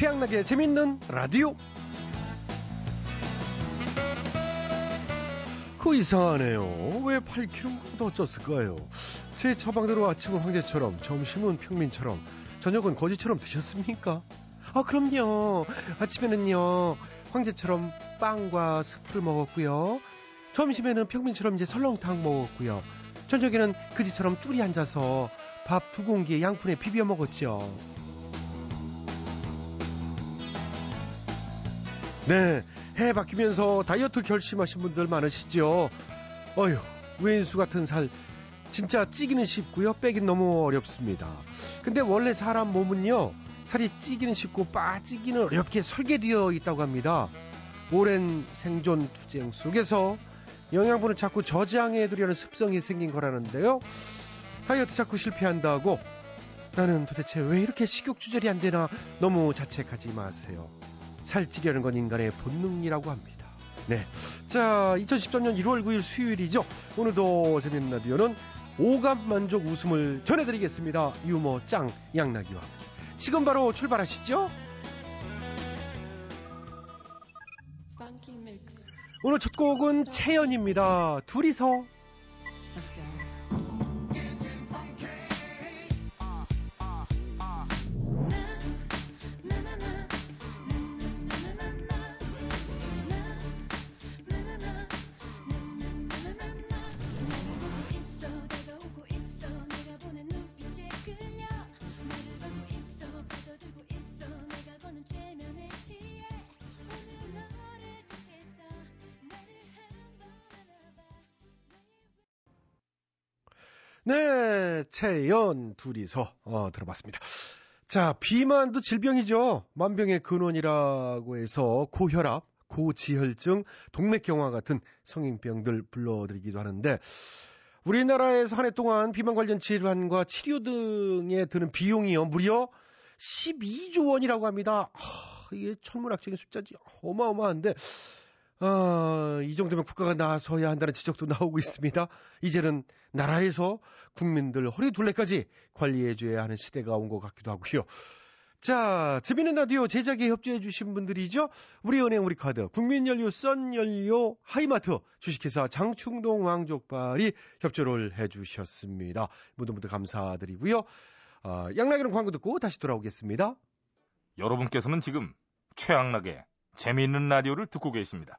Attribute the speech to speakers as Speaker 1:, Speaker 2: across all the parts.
Speaker 1: 최양락의 재밌는 라디오. 그 이상하네요. 왜 8kg보다 어쩌을까요? 제 처방대로 아침은 황제처럼, 점심은 평민처럼, 저녁은 거지처럼 드셨습니까? 아, 그럼요. 아침에는요, 황제처럼 빵과 스프를 먹었고요. 점심에는 평민처럼 이제 설렁탕 먹었고요. 저녁에는 그지처럼 쭈리 앉아서 밥 두 공기에 양푼에 비벼 먹었죠. 네, 해 바뀌면서 다이어트 결심하신 분들 많으시죠? 어휴, 왼수 같은 살 진짜 찌기는 쉽고요, 빼긴 너무 어렵습니다. 근데 원래 사람 몸은요, 살이 찌기는 쉽고 빠지기는 어렵게 설계되어 있다고 합니다. 오랜 생존 투쟁 속에서 영양분을 자꾸 저장해 두려는 습성이 생긴 거라는데요. 다이어트 자꾸 실패한다고 나는 도대체 왜 이렇게 식욕 조절이 안 되나 너무 자책하지 마세요. 살찌려는 건 인간의 본능이라고 합니다. 네. 자, 2013년 1월 9일 수요일이죠. 오늘도 재밌는 라디오는 오감 만족 웃음을 전해드리겠습니다. 유머 짱 양나기와 지금 바로 출발하시죠. 오늘 첫 곡은 채연입니다. 둘이서 네, 채연 둘이서 어, 들어봤습니다. 자, 비만도 질병이죠. 만병의 근원이라고 해서 고혈압, 고지혈증, 동맥경화 같은 성인병들 불러드리기도 하는데 우리나라에서 한 해 동안 비만 관련 질환과 치료 등에 드는 비용이요 무려 12조 원이라고 합니다. 하, 이게 천문학적인 숫자지 어마어마한데 어, 이 정도면 국가가 나서야 한다는 지적도 나오고 있습니다. 이제는 나라에서 국민들 허리 둘레까지 관리해줘야 하는 시대가 온 것 같기도 하고요. 자, 재미있는 라디오 제작에 협조해주신 분들이죠. 우리은행 우리카드, 국민연료, 썬연료, 하이마트, 주식회사 장충동 왕족발이 협조를 해주셨습니다. 모두 모두 감사드리고요. 어, 양락이는 광고 듣고 다시 돌아오겠습니다.
Speaker 2: 여러분께서는 지금 최양락의 재미있는 라디오를 듣고 계십니다.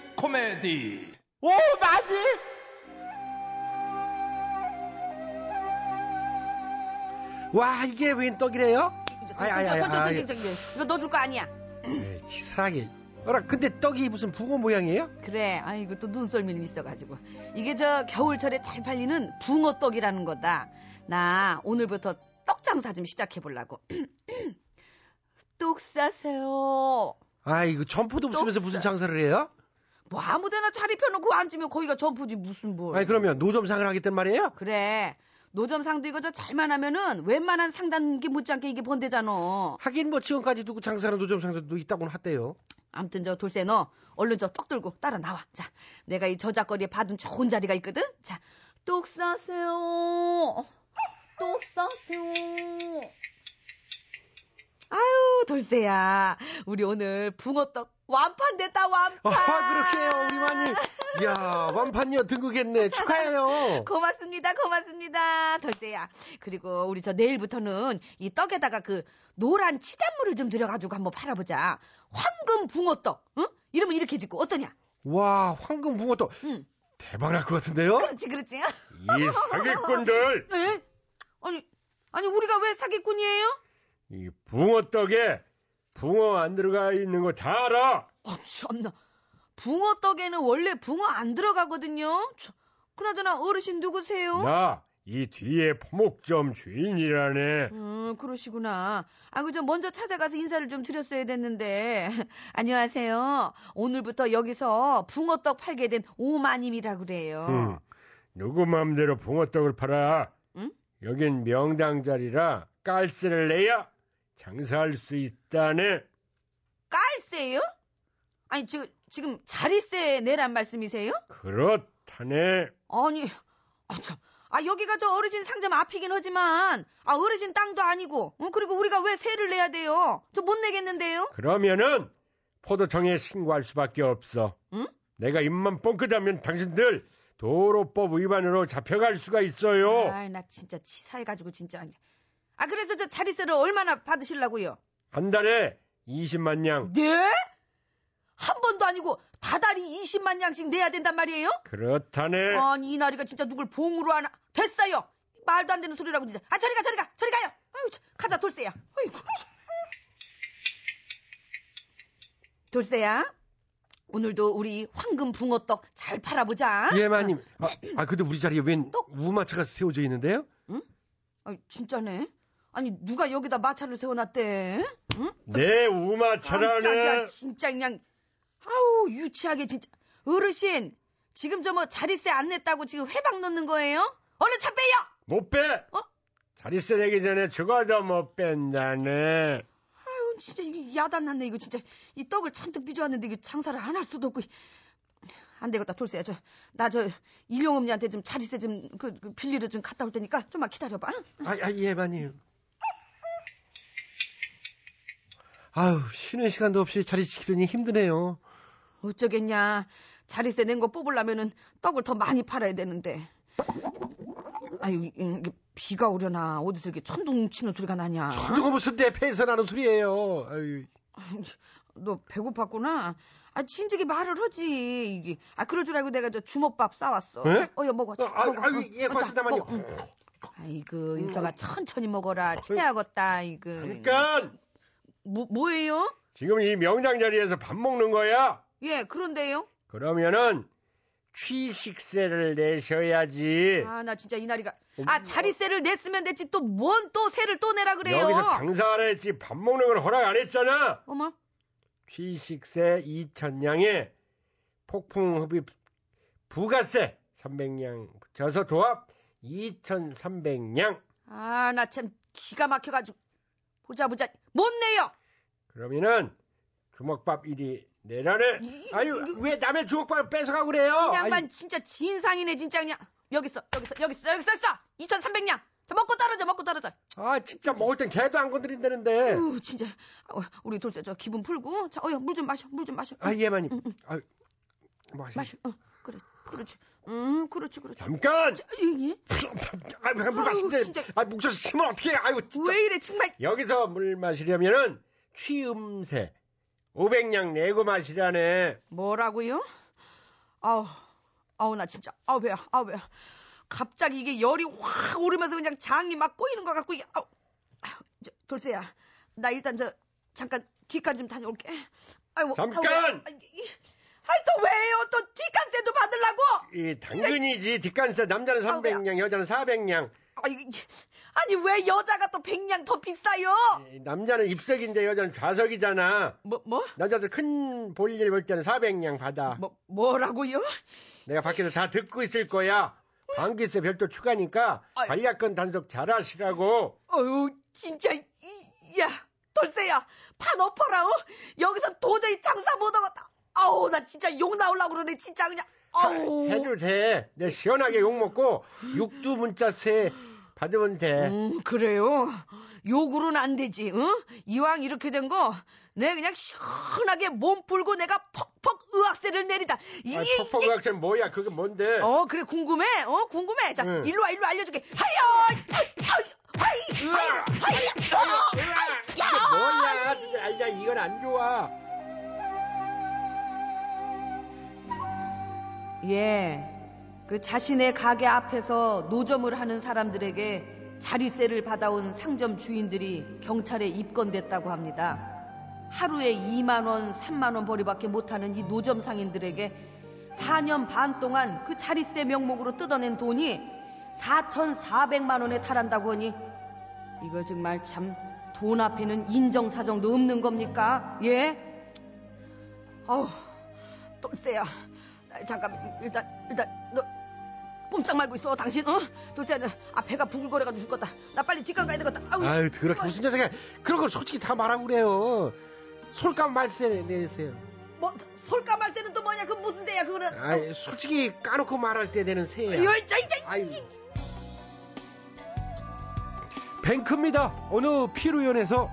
Speaker 2: 코미디.
Speaker 3: 오, 맞지?
Speaker 1: 와, 이게 웬 떡이래요?
Speaker 4: 선생님, 이거 너줄거 아니야?
Speaker 1: 에이, 치사하게. 어라, 근데 떡이 무슨 붕어 모양이에요?
Speaker 4: 그래, 아이고 또 눈썰미는 있어가지고. 이게 저 겨울철에 잘 팔리는 붕어 떡이라는 거다. 나 오늘부터 떡 장사 좀 시작해보려고. 떡 사세요.
Speaker 1: 아이고, 점포도 없으면서 무슨 장사를 해요?
Speaker 4: 뭐 아무데나 자리 펴놓고 앉으면 거기가 점프지 무슨 뭘.
Speaker 1: 아니 그러면 노점상을 하겠단 말이에요?
Speaker 4: 그래. 노점상도 이거 저 잘만 하면은 웬만한 상단기 못지않게 이게 번대잖아.
Speaker 1: 하긴 뭐 지금까지 두고 장사하는 노점상들도 있다고는 하대요.
Speaker 4: 암튼 저 돌쇠 너 얼른 저 떡 들고 따라 나와. 자, 내가 이 저작거리에 받은 좋은 자리가 있거든. 자, 똑 싸세요. 똑 싸세요. 아유 돌쇠야, 우리 오늘 붕어떡 완판 됐다 완판.
Speaker 1: 아 그렇게요 우리 마님. 이야 완판이요 등극했네 축하해요.
Speaker 4: 고맙습니다 고맙습니다 덜세야. 그리고 우리 저 내일부터는 이 떡에다가 그 노란 치잔물을 좀 들여가지고 한번 팔아보자. 황금 붕어떡. 응? 이러면 이렇게 짓고 어떠냐?
Speaker 1: 와 황금 붕어떡. 응. 대박 날 것 같은데요?
Speaker 4: 그렇지 그렇지.
Speaker 3: 이 사기꾼들.
Speaker 4: 네? 아니 아니 우리가 왜 사기꾼이에요?
Speaker 3: 이 붕어떡에 붕어 안 들어가 있는 거 다 알아.
Speaker 4: 어, 참나. 붕어 떡에는 원래 붕어 안 들어가거든요. 그나저나 어르신 누구세요?
Speaker 3: 나
Speaker 1: 이 뒤에 포목점 주인이라네.
Speaker 4: 음, 그러시구나. 아, 그저 먼저 찾아가서 인사를 좀 드렸어야 됐는데. 안녕하세요. 오늘부터 여기서 붕어떡 팔게 된 오마님이라 그래요.
Speaker 1: 응. 누구 마음대로 붕어떡을 팔아.
Speaker 4: 응?
Speaker 1: 여긴 명당 자리라 깔세를 내야 장사할 수 있다네.
Speaker 4: 깔세요? 아니, 지금, 지금 자리세 내란 말씀이세요?
Speaker 1: 그렇다네.
Speaker 4: 아니, 아, 참. 아, 여기가 저 어르신 상점 앞이긴 하지만, 아, 어르신 땅도 아니고, 어, 그리고 우리가 왜 세를 내야 돼요? 저 못 내겠는데요?
Speaker 1: 그러면은 포도청에 신고할 수밖에 없어.
Speaker 4: 응?
Speaker 1: 내가 입만 뻥끗하면 당신들 도로법 위반으로 잡혀갈 수가 있어요.
Speaker 4: 아이, 나 진짜 치사해가지고, 진짜. 아, 그래서 저 자리세를 얼마나 받으시려고요?
Speaker 1: 한 달에 20만 냥.
Speaker 4: 네? 한 번도 아니고 다달이 20만 양씩 내야 된단 말이에요?
Speaker 1: 그렇다네.
Speaker 4: 아니 이 나리가 진짜 누굴 봉으로 하나 됐어요 말도 안 되는 소리라고 진짜 아 저리 가 저리 가 저리 가요 아유 참, 가자 돌쇠야 아이고 참. 돌쇠야 오늘도 우리 황금 붕어떡 잘 팔아보자
Speaker 5: 예, 마님. 아, 아, 근데 우리 자리에 웬 우마차가 세워져 있는데요?
Speaker 4: 아 진짜네 아니 누가 여기다 마차를 세워놨대 응?
Speaker 1: 내
Speaker 4: 깜짝이야
Speaker 1: 우마차라네.
Speaker 4: 진짜 그냥 아우 유치하게 진짜 어르신 지금 저 뭐 자리세 안 냈다고 지금 회방 넣는 거예요? 얼른 차 빼요
Speaker 1: 못 빼.
Speaker 4: 어?
Speaker 1: 자리세 내기 전에 죽어도 못 뺀다네.
Speaker 4: 아유 진짜 이게 야단났네 이거 진짜 이 떡을 잔뜩 빚어왔는데 이게 장사를 안 할 수도 없고 안 되겠다 돌쇠야 저나 저 일용엄니한테 좀 자리세 좀그 빌리러 좀 갔다 올 테니까 좀만 기다려봐
Speaker 5: 아, 아, 예, 마님. 아유, 쉬는 시간도 없이 자리 지키려니 힘드네요.
Speaker 4: 어쩌겠냐 자리세 낸 거 뽑으려면은 떡을 더 많이 팔아야 되는데 아유 이- 이게 비가 오려나 어디서 이렇게 천둥 치는 소리가 나냐
Speaker 5: 누가 무슨 내 패서 나는 소리예요. 아유,
Speaker 4: 너 배고팠구나. 아, 진즉에 말을 하지. 아, 그럴 줄 알고 내가 저 주먹밥 싸왔어.
Speaker 5: 네?
Speaker 4: 자, 어여 먹어. 자,
Speaker 5: 어, 아유,
Speaker 4: 먹어.
Speaker 5: 아유,
Speaker 4: 응.
Speaker 5: 예,
Speaker 4: 어, 자,
Speaker 5: 고맙습니다만요.
Speaker 4: 응. 아이고, 인서가 천천히 먹어라. 체하겠다, 이거.
Speaker 1: 그러니까
Speaker 4: 뭐, 뭐예요?
Speaker 1: 지금 이 명당 자리에서 밥 먹는 거야.
Speaker 4: 예, 그런데요.
Speaker 1: 그러면은 취식세를 내셔야지.
Speaker 4: 아, 나 진짜 이날이가. 아, 자리세를 냈으면 됐지. 또 뭔 또 세를 또 내라 그래요.
Speaker 1: 여기서 장사하라 했지 밥 먹는 걸 허락 안 했잖아.
Speaker 4: 어머.
Speaker 1: 취식세 2천냥에 폭풍 흡입 부가세 300냥 붙여서 도합 2,300냥.
Speaker 4: 아, 나 참 기가 막혀가지고. 보자, 보자. 못 내요.
Speaker 1: 그러면은 주먹밥 1위 내라네.
Speaker 4: 이-
Speaker 5: 아유, 왜 남의 주먹밥을 뺏어가고 그래요?
Speaker 4: 이 양반
Speaker 5: 아이,
Speaker 4: 진짜 진상이네 진짜 그냥 여기 있어 여기 있어 여기 있어 여기 있어, 있어 2,300냥 자 먹고 떨어져 먹고 떨어져
Speaker 5: 아, 진짜 먹을 땐 개도 안 건드린다는데.
Speaker 4: 우 진짜 어, 우리 돌쇠 저 기분 풀고 자 어여 물 좀 마셔 물 좀 마셔
Speaker 5: 아, 예, 마님. 아유, 마시.
Speaker 4: 마셔 어 그래 그렇지 음 그렇지 그렇지
Speaker 1: 잠깐.
Speaker 4: 자, 예?
Speaker 5: 아, 물 마신데. 아, 묵혀서 치면 어떡해. 아유, 진짜.
Speaker 4: 왜 이래 정말
Speaker 1: 여기서 물 마시려면은 취음새 500냥 내고 마시라네.
Speaker 4: 뭐라고요 아우 아우 나 진짜 아우 배야 아우 배야 갑자기 이게 열이 확 오르면서 그냥 장이 막 꼬이는 것 같고 이게 아우 아우, 저, 돌쇠야 나 일단 저 잠깐 뒷간 좀 다녀올게 아이고
Speaker 1: 잠깐!
Speaker 4: 아우. 아이 또 왜요 또 뒷간세도 받으려고?
Speaker 1: 이 당근이지. 뒷간세 남자는 300냥 여자는 400냥.
Speaker 4: 아니, 아니 왜 여자가 또 백냥 더 비싸요?
Speaker 1: 남자는 입석인데 여자는 좌석이잖아.
Speaker 4: 뭐 뭐?
Speaker 1: 남자들 큰 볼일 볼 때는 400냥 받아.
Speaker 4: 뭐 뭐라고요?
Speaker 1: 내가 밖에서 다 듣고 있을 거야. 방기세 별도 추가니까
Speaker 4: 아이.
Speaker 1: 관리학건 단속 잘하시라고.
Speaker 4: 어유 진짜 이- 야 돌쇠야. 판 엎어라 어? 여기서 도저히 장사 못하겠다. 아우 나 진짜 욕 나오려고 그러네. 진짜 그냥 아우.
Speaker 1: 해도 돼내 시원하게 욕먹고 육주 문자세 받으면 돼.
Speaker 4: 음 그래요? 욕으로는 안 되지 응? 이왕 이렇게 된 거 내 그냥 시원하게 몸 풀고 내가 퍽퍽 의학세를 내리다. 이,
Speaker 1: 아, 퍽퍽학생 뭐야? 그게 뭔데?
Speaker 4: 어 그래 궁금해? 어 궁금해. 자
Speaker 1: 응.
Speaker 4: 일로 와 일로 와 알려줄게. 하여! 하이 하이 하이
Speaker 1: 이게 뭐야? 아니 나 이건 안 좋아
Speaker 4: 예. 그 자신의 가게 앞에서 노점을 하는 사람들에게 자리세를 받아온 상점 주인들이 경찰에 입건됐다고 합니다. 하루에 2만원, 3만원 벌이밖에 못하는 이 노점 상인들에게 4년 반 동안 그 자리세 명목으로 뜯어낸 돈이 4,400만 원에 달한다고 하니 이거 정말 참 돈 앞에는 인정사정도 없는 겁니까? 예? 어우, 돌쇠야. 나 잠깐 일단 일단 너 꼼짝 말고 있어 당신 어? 돌쇠야 너, 아 배가 부글거려가지고 죽겠다. 나 빨리 뒷강 가야 되겠다. 아우,
Speaker 1: 아유, 그렇게 무슨 녀석이야. 그런 걸 솔직히 다 말하고 그래요. 솔감 말세 내세요.
Speaker 4: 뭐 솔까 말 때는 또 뭐냐? 그 무슨 데야 그거는?
Speaker 1: 아이, 솔직히 까놓고 말할 때 되는 새야.
Speaker 4: 이거 자 이제
Speaker 1: 아유. 뱅크입니다. 어느 피루연에서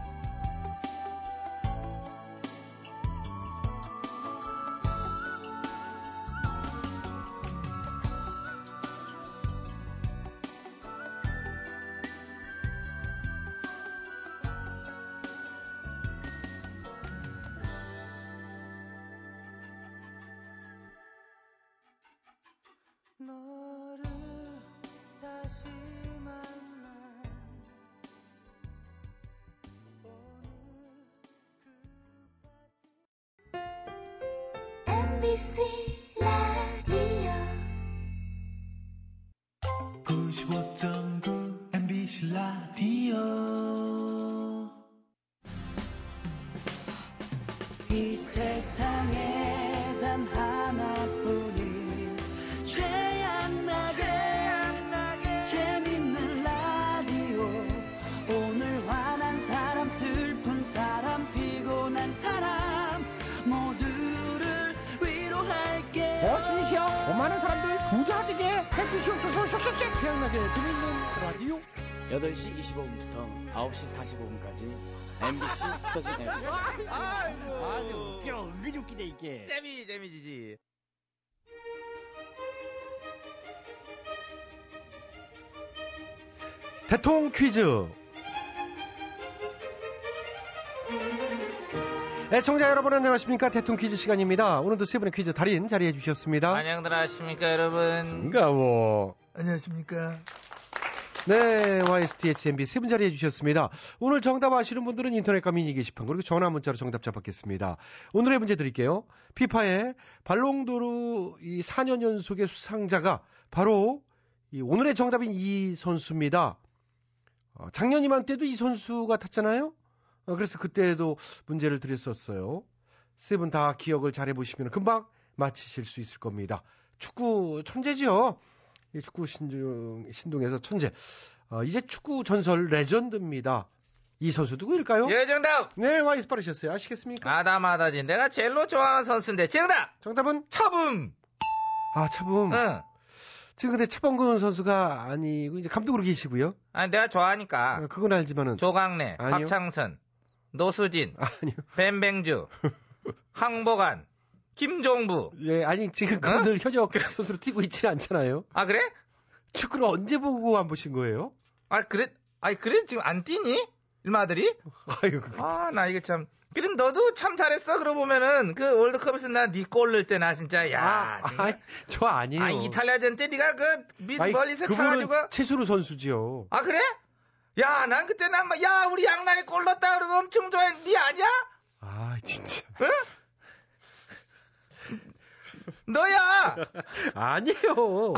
Speaker 6: 사람 모두를 위로할게.
Speaker 1: 어진이시여 오만한 사람들 부자 되게 해주시옵소서. 쏙쏙쏙 태양나게 재밌는 라디오.
Speaker 7: 8시 25분부터 9시 45분까지 MBC 터진 앱.
Speaker 1: 아주 웃겨. 은근히 웃기네 이게.
Speaker 8: 재미 재미지지.
Speaker 1: 대통 퀴즈 애청자 여러분 안녕하십니까 대통 퀴즈 시간입니다 오늘도 세 분의 퀴즈 달인 자리해 주셨습니다
Speaker 8: 안녕들 하십니까 여러분.
Speaker 1: 반가워
Speaker 6: 안녕하십니까
Speaker 1: 네, YSTHMB 세 분 자리해 주셨습니다. 오늘 정답 아시는 분들은 인터넷과 미니 게시판 그리고 전화 문자로 정답 잡았겠습니다. 오늘의 문제 드릴게요. 피파의 발롱도르 이 4년 연속의 수상자가 바로 이 오늘의 정답인 이 선수입니다. 어, 작년 이맘때도 이 선수가 탔잖아요. 어, 그래서 그때도 문제를 드렸었어요. 세 분 다 기억을 잘 해보시면 금방 맞히실 수 있을 겁니다. 축구 천재죠. 이 축구 신동, 신동에서 천재. 어, 이제 축구 전설 레전드입니다. 이 선수 누구일까요?
Speaker 8: 예 정답.
Speaker 1: 네, 와이스 빠르셨어요. 아시겠습니까?
Speaker 8: 아다마다지. 내가 제일로 좋아하는 선수인데 정답.
Speaker 1: 정답은
Speaker 8: 차붐.
Speaker 1: 아 차범.
Speaker 8: 응.
Speaker 1: 지금 근데 차범근 선수가 아니고 이제 감독으로 계시고요.
Speaker 8: 아니 내가 좋아하니까.
Speaker 1: 어, 그건 알지만은
Speaker 8: 조강래,
Speaker 1: 아니요.
Speaker 8: 박창선, 노수진,
Speaker 1: 아니요.
Speaker 8: 뱀뱅주, 황보관, 김종부.
Speaker 1: 예, 아니 지금 그분들 현역 선수로 뛰고 있지는 않잖아요.
Speaker 8: 아 그래?
Speaker 1: 축구를 언제 보고 안 보신 거예요?
Speaker 8: 아 그래? 아니 그래 지금 안 뛰니? 일마들이?
Speaker 1: 아유,
Speaker 8: 아나 이게 참. 그래 너도 참 잘했어. 그러고 보면은 그 월드컵에서 나네골 넣을 때 나 진짜 야.
Speaker 1: 아. 아, 저 아니에요.
Speaker 8: 아 이탈리아전 때 네가 그 밑,
Speaker 1: 아니,
Speaker 8: 멀리서
Speaker 1: 그분은
Speaker 8: 차가지고
Speaker 1: 최수로 선수지요.
Speaker 8: 아 그래? 야 난 그때 난야 우리 양날에 골 넣었다 그러고 엄청 좋아해 네 아니야?
Speaker 1: 아, 진짜.
Speaker 8: 너야
Speaker 1: 아니에요.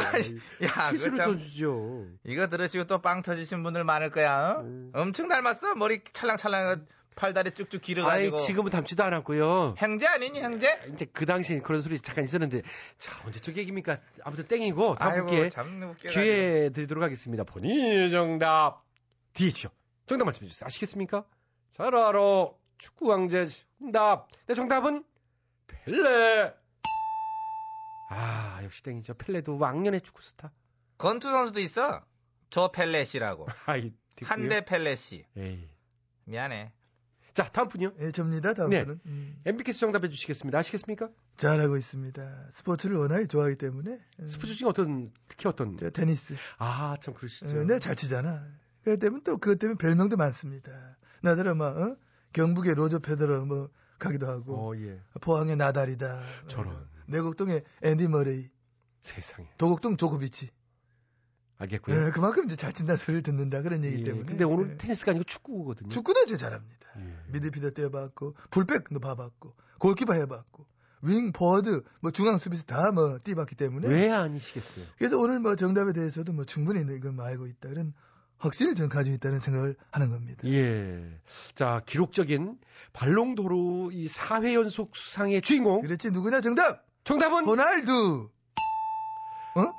Speaker 8: 야
Speaker 1: 최수로
Speaker 8: 그거 참
Speaker 1: 선수죠.
Speaker 8: 이거 들으시고 또 빵 터지신 분들 많을 거야 어?
Speaker 1: 음.
Speaker 8: 엄청 닮았어 머리 찰랑찰랑 팔다리 쭉쭉
Speaker 1: 아이,
Speaker 8: 길어가지고
Speaker 1: 지금은 닮지도 않았고요.
Speaker 8: 형제 아니니 형제?
Speaker 1: 이제 그 당시에 그런 소리 잠깐 있었는데, 자, 언제적 얘기입니까? 아무튼 땡이고, 다음
Speaker 8: 웃겨
Speaker 1: 기회 드리도록 하겠습니다. 본인의 정답. DH요. 정답 말씀해 주세요. 아시겠습니까? 잘 알아. 축구 황제 정답. 내 정답은 펠레. 아, 역시 땡이죠. 펠레도 왕년의 축구 스타.
Speaker 8: 권투 선수도 있어 조 펠렛이라고
Speaker 1: 아이,
Speaker 8: 한대 펠렛이
Speaker 1: 에이.
Speaker 8: 미안해
Speaker 1: 자, 다음 분요.
Speaker 9: 예, 접니다. 다음
Speaker 1: 네.
Speaker 9: 분은 음,
Speaker 1: MBK스 정답해 주시겠습니다. 아시겠습니까?
Speaker 9: 잘하고 있습니다. 스포츠를 워낙에 좋아하기 때문에 음,
Speaker 1: 스포츠 중에 어떤, 특히 어떤.
Speaker 9: 저 테니스.
Speaker 1: 아, 참 그러시죠.
Speaker 9: 어, 내가 잘 치잖아. 그 때문에 또 그것 때문에 별명도 많습니다. 나더러 막 어? 경북의 로저 페더러 뭐 가기도 하고
Speaker 1: 어, 예.
Speaker 9: 포항의 나달이다.
Speaker 1: 저런.
Speaker 9: 내곡동의 앤디 머레이,
Speaker 1: 세상에.
Speaker 9: 도곡동 조코비치.
Speaker 1: 알겠고요.
Speaker 9: 예, 그만큼 이제 잘 친다 소리를 듣는다 그런 얘기
Speaker 1: 예,
Speaker 9: 때문에.
Speaker 1: 근데 오늘
Speaker 9: 예.
Speaker 1: 테니스가 아니고 축구거든요.
Speaker 9: 축구도 제 잘합니다.
Speaker 1: 예.
Speaker 9: 미드필더 뛰어봤고 풀백도 봐봤고 골키퍼 해봤고 윙, 포워드, 뭐 중앙 수비수 다 뭐 뛰봤기 때문에.
Speaker 1: 왜 아니시겠어요?
Speaker 9: 그래서 오늘 뭐 정답에 대해서도 뭐 충분히 이건 뭐 알고 있다. 그런 확신을 저는 가지고 있다는 생각을 하는 겁니다.
Speaker 1: 예. 자, 기록적인 발롱도르 이 4회 연속 수상의 주인공.
Speaker 9: 그렇지, 누구냐, 정답!
Speaker 1: 정답은?
Speaker 9: 호날두!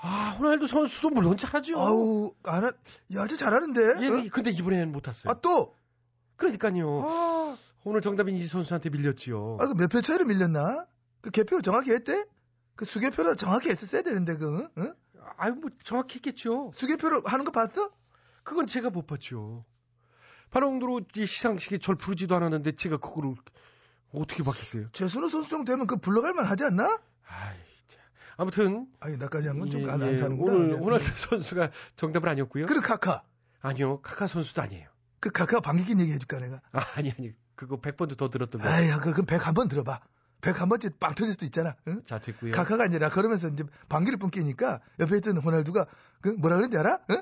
Speaker 1: 아, 호날두 선수도 물론 잘하죠.
Speaker 9: 아우, 안, 하, 야, 아주 잘하는데?
Speaker 1: 예,
Speaker 9: 어?
Speaker 1: 근데 이번에는 못 탔어요.
Speaker 9: 아, 또?
Speaker 1: 그러니까요.
Speaker 9: 아,
Speaker 1: 오늘 정답인 이 선수한테 밀렸지요.
Speaker 9: 아, 그 몇 표 차이로 밀렸나? 그 개표 정확히 했대? 그 수개표로 정확히 했었어야 되는데, 그, 응?
Speaker 1: 아유, 뭐, 정확히 했겠죠.
Speaker 9: 수개표로 하는 거 봤어?
Speaker 1: 그건 제가 못 봤죠. 이 시상식에 절 부르지도 않았는데 제가 그거를 어떻게 받겠어요?
Speaker 9: 최순호 선수 정도 되면 그 불러갈만 하지 않나?
Speaker 1: 아이, 참. 아무튼.
Speaker 9: 아니, 나까지 한 건좀
Speaker 1: 예,
Speaker 9: 안
Speaker 1: 예,
Speaker 9: 사는구나.
Speaker 1: 오늘,
Speaker 9: 네.
Speaker 1: 호날두 선수가 정답은 아니었고요.
Speaker 9: 그리고 카카.
Speaker 1: 아니요, 카카 선수도 아니에요.
Speaker 9: 그 카카 방귀낀 얘기 해줄까, 내가?
Speaker 1: 아, 아니, 아니. 그거 100번도 더 들었던 거.
Speaker 9: 그, 그럼 101번 들어봐. 101번째 빵 터질 수도 있잖아. 응?
Speaker 1: 자, 됐고요.
Speaker 9: 카카가 나 걸으면서 이제 방귀를 뿜기니까 옆에 있던 호날두가 그 뭐라 그랬는지 알아? 응?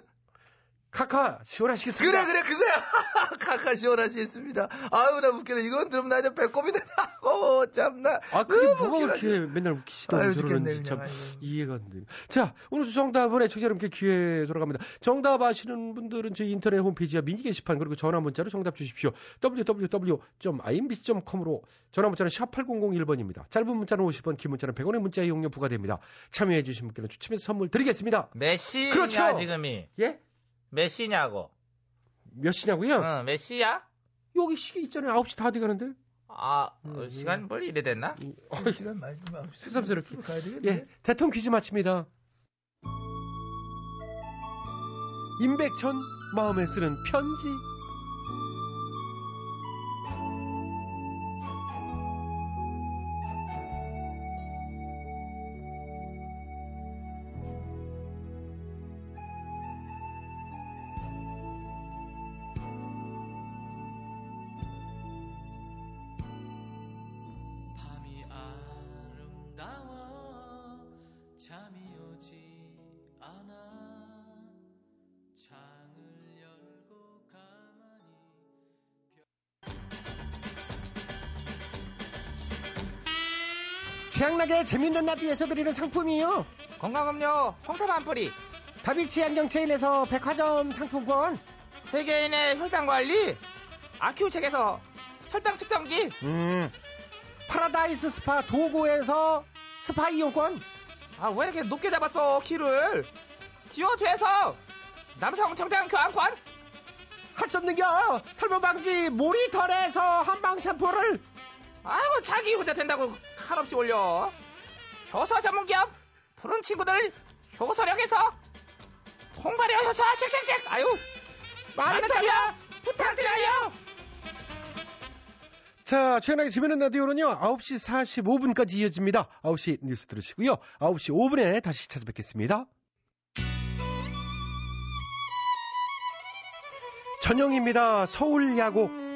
Speaker 1: 카카, 시원하시겠습니다.
Speaker 9: 그래, 그래, 그거야. 카카 시원하시겠습니다. 아유, 나 웃기네. 이건 들으면 나 이제 배꼽이 되고, 참나.
Speaker 1: 아, 그게 뭐가. 그렇게 맨날
Speaker 9: 죽겠네,
Speaker 1: 저러는지 참. 이해가 안 돼요. 자, 오늘 정답은 애청자 여러분께 기회 돌아갑니다. 정답 아시는 분들은 저희 인터넷 홈페이지와 미니 게시판 그리고 전화 문자로 정답 주십시오. www.imbc.com으로 전화 문자는 샵 8001번입니다. 짧은 문자는 50원, 긴 문자는 100원의 문자 이용료 부과됩니다. 참여해 주신 분께는 추첨해서 선물 드리겠습니다.
Speaker 8: 메시냐
Speaker 1: 그렇죠.
Speaker 8: 지금이
Speaker 1: 예?
Speaker 8: 메시냐고
Speaker 1: 몇 시냐고요?
Speaker 8: 응 메시야
Speaker 1: 여기 시계 있잖아요. 9시 다 돼 가는데.
Speaker 8: 아
Speaker 1: 음,
Speaker 8: 어, 시간 벌 이래 됐나
Speaker 1: 어,
Speaker 9: 시간 많이 좀
Speaker 1: 새삼스럽게.
Speaker 9: 가야 되겠네.
Speaker 1: 예, 대통령 퀴즈 마칩니다. 임백천 마음에 쓰는 편지.
Speaker 10: 최양락의 재밌는 라디오에서 드리는 상품이요.
Speaker 8: 건강음료 홍삼 한 뿌리
Speaker 10: 다비치 안경체인에서 백화점 상품권.
Speaker 8: 세계인의 혈당 관리 아큐첵에서 혈당 측정기
Speaker 10: 음. 파라다이스 스파 도고에서 스파 이용권.
Speaker 8: 아 왜 이렇게 높게 잡았어 키를 디오트에서 남성 정장 교환권
Speaker 10: 할 수 없는겨. 탈모 방지 모리털에서 한방 샴푸를.
Speaker 8: 아이고 자기 혼자 된다고 한없이 올려 효소 전문기업 푸른 친구들 효소력에서 통발효 효소 쉑쉑쉑 아유 많은 참여 부탁드려요
Speaker 1: 자, 최근에 재밌는 라디오는요, 9시 45분까지 이어집니다. 9시 뉴스 들으시고요. 9시 5분에 다시 찾아뵙겠습니다. 전영입니다. 서울 야구.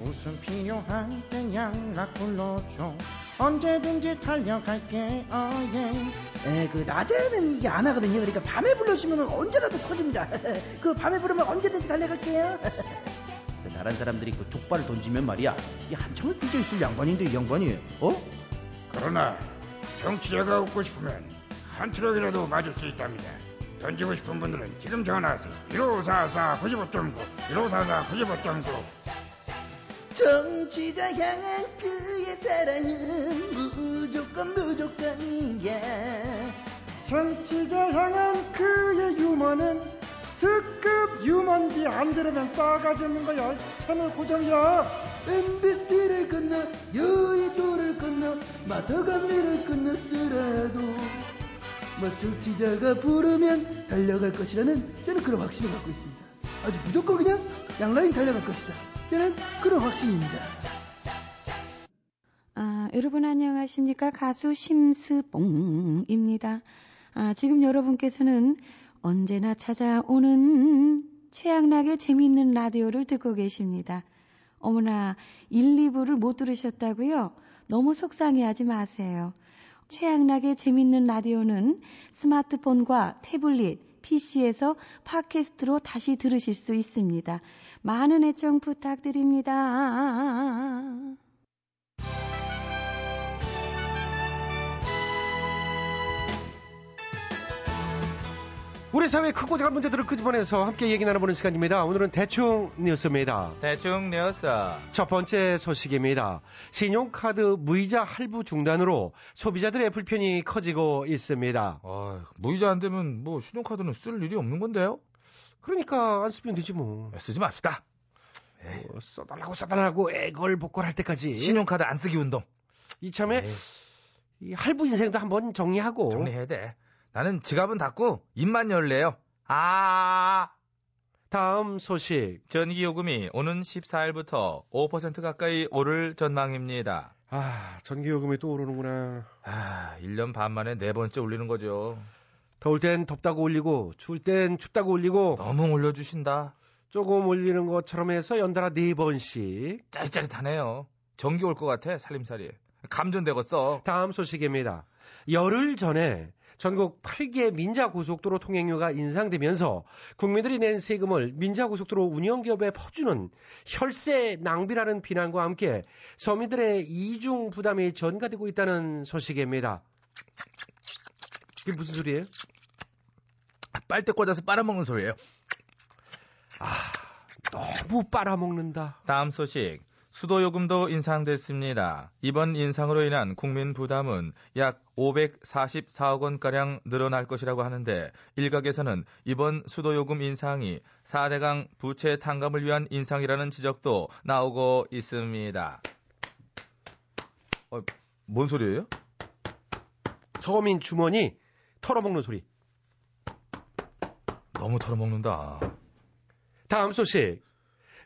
Speaker 11: 무슨 필요할 땐 연락 불러줘 언제든지 달려갈게 어예
Speaker 12: 에, 그 낮에는 이게 안 하거든요. 그러니까 밤에 불러주면 언제라도 터집니다. 그 밤에 부르면 언제든지 달려갈게요. 그 나란 사람들이 그 족발을 던지면 말이야. 이 한참을 삐져 있을 양반인데 이 양반이 어?
Speaker 3: 그러나 정치자가 웃고 싶으면 한 트럭이라도 맞을 수 있답니다. 던지고 싶은 분들은 지금 전화하세요. 1544 95.9 1544 95.9
Speaker 12: 정치자 향한 그의 사랑은 무조건 무조건이야
Speaker 11: 정치자 향한 그의 유머는 특급 유머인데 안 들으면 싸가지 없는 거야. 채널 고정이야.
Speaker 12: MBC를 건너 여의도를 건너 마더감리를 건너서라도 뭐 정치자가 부르면 달려갈 것이라는 저는 그런 확신을 갖고 있습니다 아주 무조건 그냥 양라인 달려갈 것이다 저는 그런 확신입니다
Speaker 13: 아, 여러분 안녕하십니까? 가수 심스봉입니다. 아, 지금 여러분께서는 언제나 찾아오는 최악나게 재미있는 라디오를 듣고 계십니다. 어머나, 1, 2부를 못 들으셨다고요? 너무 속상해하지 마세요. 최악나게 재밌는 라디오는 스마트폰과 태블릿, PC에서 팟캐스트로 다시 들으실 수 있습니다. 많은 애청 부탁드립니다.
Speaker 1: 우리 사회의 크고 작은 문제들을 끄집어내서 함께 얘기 나눠보는 시간입니다. 오늘은 대충 뉴스입니다.
Speaker 8: 대충 뉴스.
Speaker 1: 첫 번째 소식입니다. 신용카드 무이자 할부 중단으로 소비자들의 불편이 커지고 있습니다.
Speaker 8: 아, 무이자 안 되면 뭐 신용카드는 쓸 일이 없는 건데요?
Speaker 1: 그러니까 안 쓰면 되지 뭐.
Speaker 8: 쓰지 맙시다.
Speaker 1: 뭐 써달라고 써달라고 애걸복걸할 때까지.
Speaker 8: 신용카드 안 쓰기 운동.
Speaker 1: 이참에 이 할부 인생도 한번 정리하고.
Speaker 8: 정리해야 돼. 나는 지갑은 닫고 입만 열래요. 아.
Speaker 1: 다음 소식.
Speaker 8: 전기요금이 오는 14일부터 5% 가까이 오를 전망입니다.
Speaker 1: 아, 전기요금이 또 오르는구나.
Speaker 8: 아, 1년 반 만에 네 번째 올리는 거죠.
Speaker 1: 더울 땐 덥다고 올리고, 추울 땐 춥다고 올리고.
Speaker 8: 너무 올려주신다.
Speaker 1: 조금 올리는 것처럼 해서 연달아 네 번씩.
Speaker 8: 짜릿짜릿하네요. 전기 올 것 같아, 살림살이. 감전되겠어.
Speaker 1: 다음 소식입니다. 열흘 전에 전국 8개 민자고속도로 통행료가 인상되면서 국민들이 낸 세금을 민자고속도로 운영기업에 퍼주는 혈세 낭비라는 비난과 함께 서민들의 이중 부담이 전가되고 있다는 소식입니다. 이게 무슨 소리예요?
Speaker 8: 빨대 꽂아서 빨아먹는 소리예요.
Speaker 1: 아, 너무 빨아먹는다.
Speaker 8: 다음 소식. 수도요금도 인상됐습니다. 이번 인상으로 인한 국민 부담은 약 544억 원가량 늘어날 것이라고 하는데 일각에서는 이번 수도요금 인상이 4대강 부채 탕감을 위한 인상이라는 지적도 나오고 있습니다. 어, 뭔 소리예요?
Speaker 1: 서민 주머니 털어먹는 소리.
Speaker 8: 너무 털어먹는다.
Speaker 1: 다음 소식.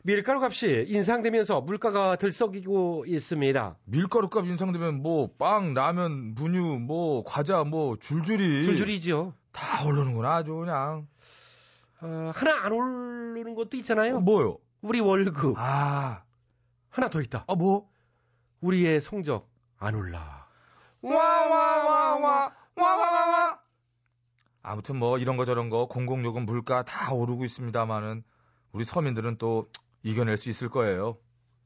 Speaker 1: 밀가루 값이 인상되면서 물가가 들썩이고 있습니다.
Speaker 8: 밀가루 값 인상되면 뭐 빵, 라면, 분유, 뭐 과자 뭐 줄줄이
Speaker 1: 줄줄이죠.
Speaker 8: 다 오르는구나 아주 그냥.
Speaker 1: 어, 하나 안 오르는 것도 있잖아요.
Speaker 8: 어, 뭐요?
Speaker 1: 우리 월급.
Speaker 8: 아
Speaker 1: 하나 더 있다.
Speaker 8: 아 뭐?
Speaker 1: 우리의 성적 안 올라.
Speaker 8: 와와와와 와와와와. 아무튼 뭐 이런 거 저런 거 공공요금 물가 다 오르고 있습니다만은 우리 서민들은 또 이겨낼 수 있을 거예요.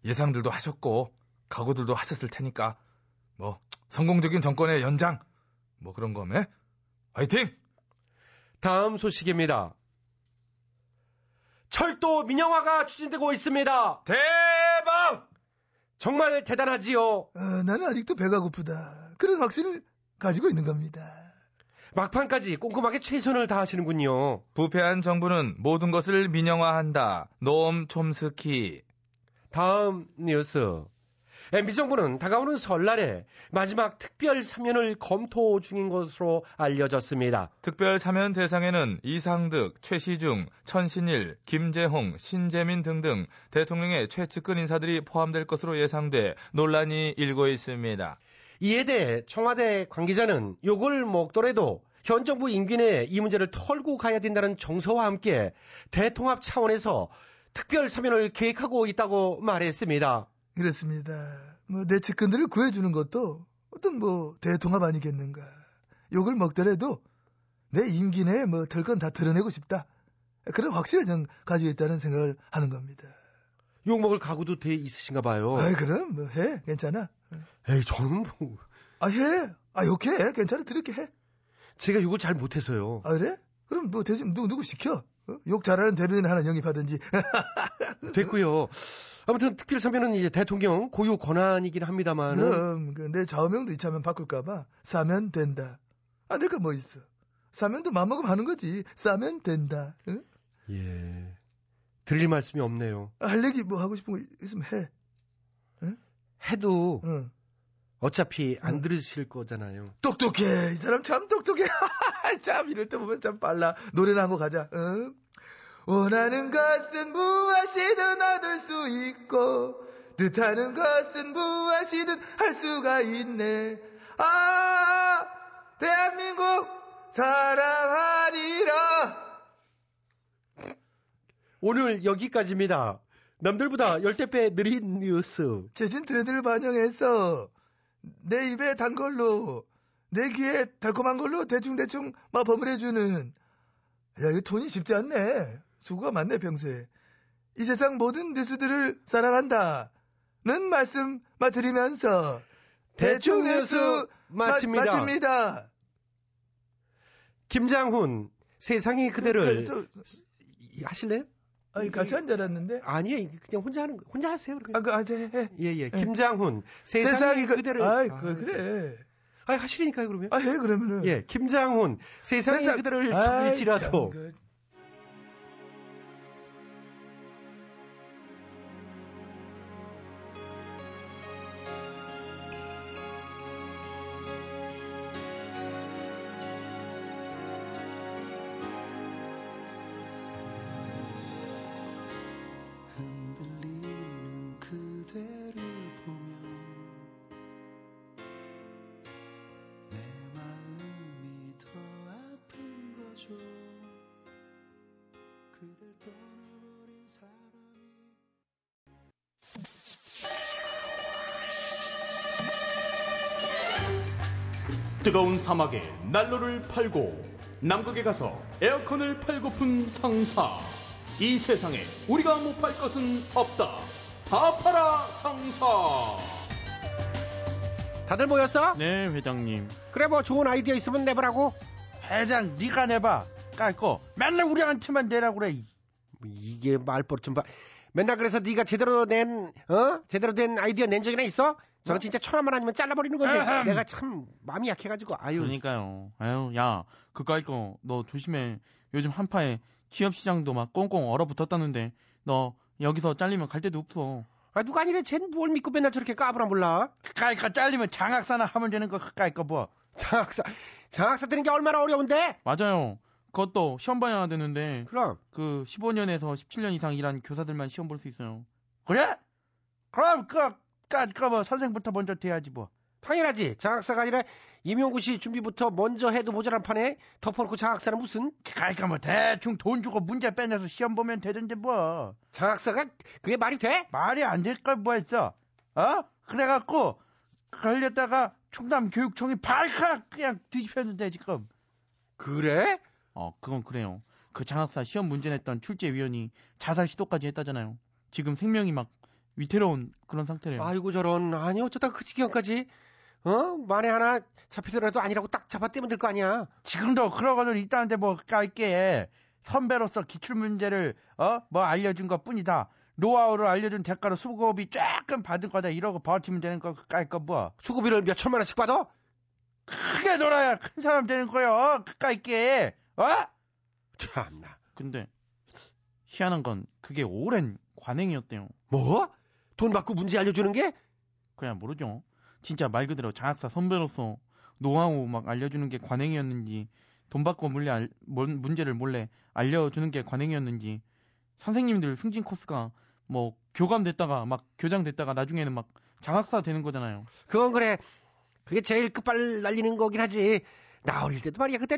Speaker 8: 예상들도 하셨고 각오들도 하셨을 테니까 뭐 성공적인 정권의 연장 뭐 그런 거면 화이팅!
Speaker 1: 다음 소식입니다. 철도 민영화가 추진되고 있습니다.
Speaker 8: 대박!
Speaker 1: 정말 대단하지요.
Speaker 9: 어, 나는 아직도 배가 고프다. 그런 확신을 가지고 있는 겁니다.
Speaker 1: 막판까지 꼼꼼하게 최선을 다하시는군요.
Speaker 8: 부패한 정부는 모든 것을 민영화한다. 노엄 촘스키.
Speaker 1: 다음 뉴스. MB 정부는 다가오는 설날에 마지막 특별 사면을 검토 중인 것으로 알려졌습니다.
Speaker 8: 특별 사면 대상에는 이상득, 최시중, 천신일, 김재홍, 신재민 등등 대통령의 최측근 인사들이 포함될 것으로 예상돼 논란이 일고 있습니다.
Speaker 1: 이에 대해 청와대 관계자는 욕을 먹더라도 현 정부 임기 내에 이 문제를 털고 가야 된다는 정서와 함께 대통합 차원에서 특별 사면을 계획하고 있다고 말했습니다.
Speaker 9: 그렇습니다. 뭐 내 측근들을 구해주는 것도 어떤 뭐 대통합 아니겠는가. 욕을 먹더라도 내 임기 내에 뭐 털 건 다 털어내고 싶다. 그런 확신을 전 가지고 있다는 생각을 하는 겁니다.
Speaker 1: 욕 먹을 각오도 돼 있으신가 봐요.
Speaker 9: 아이 그럼 뭐 해. 괜찮아.
Speaker 1: 에이 저는 뭐...
Speaker 9: 아 해. 아 욕해. 괜찮아. 들을게 해.
Speaker 1: 제가 욕을 잘 못해서요.
Speaker 9: 아 그래? 그럼 뭐 대신 누구 누구 시켜. 어? 욕 잘하는 대변인 하나 영입하든지.
Speaker 1: 됐고요. 아무튼 특별 사면은 이제 대통령 고유 권한이긴 합니다만.
Speaker 9: 그럼 그 내 좌우명도 이참에 바꿀까봐 싸면 된다. 아 내가 뭐 있어? 싸면도 맘먹으면 하는 거지. 싸면 된다. 응?
Speaker 1: 예. 드릴 말씀이 없네요.
Speaker 9: 아, 할 얘기 뭐 하고 싶은 거 있으면 해.
Speaker 1: 해도
Speaker 9: 응.
Speaker 1: 어차피 안 들으실 거잖아요.
Speaker 9: 똑똑해. 이 사람 참 똑똑해. 참 이럴 때 보면 참 빨라. 노래나 한곡 가자. 응? 원하는 것은 무엇이든 얻을 수 있고 뜻하는 것은 무엇이든 할 수가 있네. 아 대한민국 사랑하리라.
Speaker 1: 오늘 여기까지입니다. 남들보다 열대 배 느린 뉴스.
Speaker 9: 최신 트렌드를 반영해서 내 입에 단 걸로 내 귀에 달콤한 걸로 대충대충 막 버무려주는 야 이거 톤이 쉽지 않네 수고가 많네 평소에 이 세상 모든 뉴스들을 사랑한다는 말씀 드리면서
Speaker 1: 대충 뉴스 마칩니다.
Speaker 9: 마, 마칩니다.
Speaker 1: 김장훈 세상이 그대를
Speaker 9: 저,
Speaker 1: 하실래요?
Speaker 9: 아니 같이 한 줄 알았는데?
Speaker 1: 아니에요. 그냥 혼자 하는 거 혼자 하세요. 그렇게.
Speaker 9: 아, 그, 아, 네, 네.
Speaker 1: 예예 김장훈. 세상이,
Speaker 9: 세상이 그-
Speaker 1: 그대를
Speaker 9: 아이, 그, 그래.
Speaker 1: 아 하시니까요 그러면.
Speaker 9: 아해 그러면은.
Speaker 1: 예 김장훈. 세상이
Speaker 9: 세상-
Speaker 1: 그대를
Speaker 9: 아이,
Speaker 1: 속일지라도.
Speaker 9: 참, 그-
Speaker 2: 뜨거운 사막에 난로를 팔고 남극에 가서 에어컨을 팔고픈 상사. 이 세상에 우리가 못 팔 것은 없다. 다 팔아 상사.
Speaker 10: 다들 모였어?
Speaker 14: 네, 회장님.
Speaker 10: 그래 뭐 좋은 아이디어 있으면 내보라고.
Speaker 14: 회장, 네가 내봐. 깔고 맨날 우리한테만 내라고 그래.
Speaker 10: 이게 말버릇 좀 봐. 맨날 그래서 네가 제대로 낸 어? 제대로 된 아이디어 낸 적이나 있어? 저거 진짜 천원만 아니면 잘라버리는 건데
Speaker 14: 아흠.
Speaker 10: 내가 참 마음이 약해가지고 아유
Speaker 14: 그러니까요. 아유, 야, 그까이 거, 너 조심해. 요즘 한파에 취업 시장도 막 꽁꽁 얼어붙었다는데, 너 여기서 잘리면 갈 데도 없어.
Speaker 10: 아 누가 아니래 쟤는 뭘 믿고 맨날 저렇게 까불어 몰라
Speaker 14: 그까이 거 잘리면 장학사나 하면 되는 거 그까이 거 뭐.
Speaker 10: 장학사 장학사 되는 게 얼마나 어려운데
Speaker 14: 맞아요. 그것도 시험 봐야 되는데,
Speaker 10: 그럼
Speaker 14: 그 15년에서 17년 이상 일한 교사들만 시험 볼 수 있어요. 그래? 그럼 그, 그, 그, 뭐, 선생부터 먼저 돼야지 뭐.
Speaker 10: 당연하지 장학사가 아니라 임용구 씨 준비부터 먼저 해도 모자란 판에 덮어놓고 장학사는 무슨
Speaker 14: 그러니까 뭐 대충 돈 주고 문제 빼내서 시험 보면 되던데 뭐.
Speaker 10: 장학사가 그게 말이 돼?
Speaker 14: 말이 안 될까 뭐 했어. 어? 그래갖고 걸렸다가 충남 교육청이 발칵 그냥 뒤집혔는데 지금.
Speaker 10: 그래?
Speaker 14: 어, 그건 그래요. 그 장학사 시험 문제 냈던 출제위원이 자살 시도까지 했다잖아요. 지금 생명이 막 위태로운 그런 상태래요.
Speaker 10: 아이고 저런 아니 어쩌다 그 지경까지 어 만에 하나 잡히더라도 아니라고 딱 잡아떼면 될 거 아니야
Speaker 14: 지금도 그러고는 있다는데 뭐 깔게 선배로서 기출 문제를 어 뭐 알려준 것 뿐이다. 노하우를 알려준 대가로 수고비 조금 받은 거다 이러고 버티면 되는 거 깔거 뭐.
Speaker 10: 수고비를 몇 천만 원씩 받아?
Speaker 14: 크게 놀아야 큰 사람 되는 거요. 그까이게 어?
Speaker 10: 참나
Speaker 14: 근데 희한한 건 그게 오랜 관행이었대요.
Speaker 10: 뭐? 돈 받고 문제 알려주는 게?
Speaker 14: 그냥 모르죠. 진짜 말 그대로 장학사 선배로서 노하우 막 알려주는 게 관행이었는지 돈 받고 몰래 알- 뭔- 문제를 몰래 알려주는 게 관행이었는지 선생님들 승진 코스가 뭐 교감 됐다가 막 교장 됐다가 나중에는 막 장학사 되는 거잖아요.
Speaker 10: 그건 그래 그게 제일 끝발 날리는 거긴 하지 나 어릴 때도 말이야 그때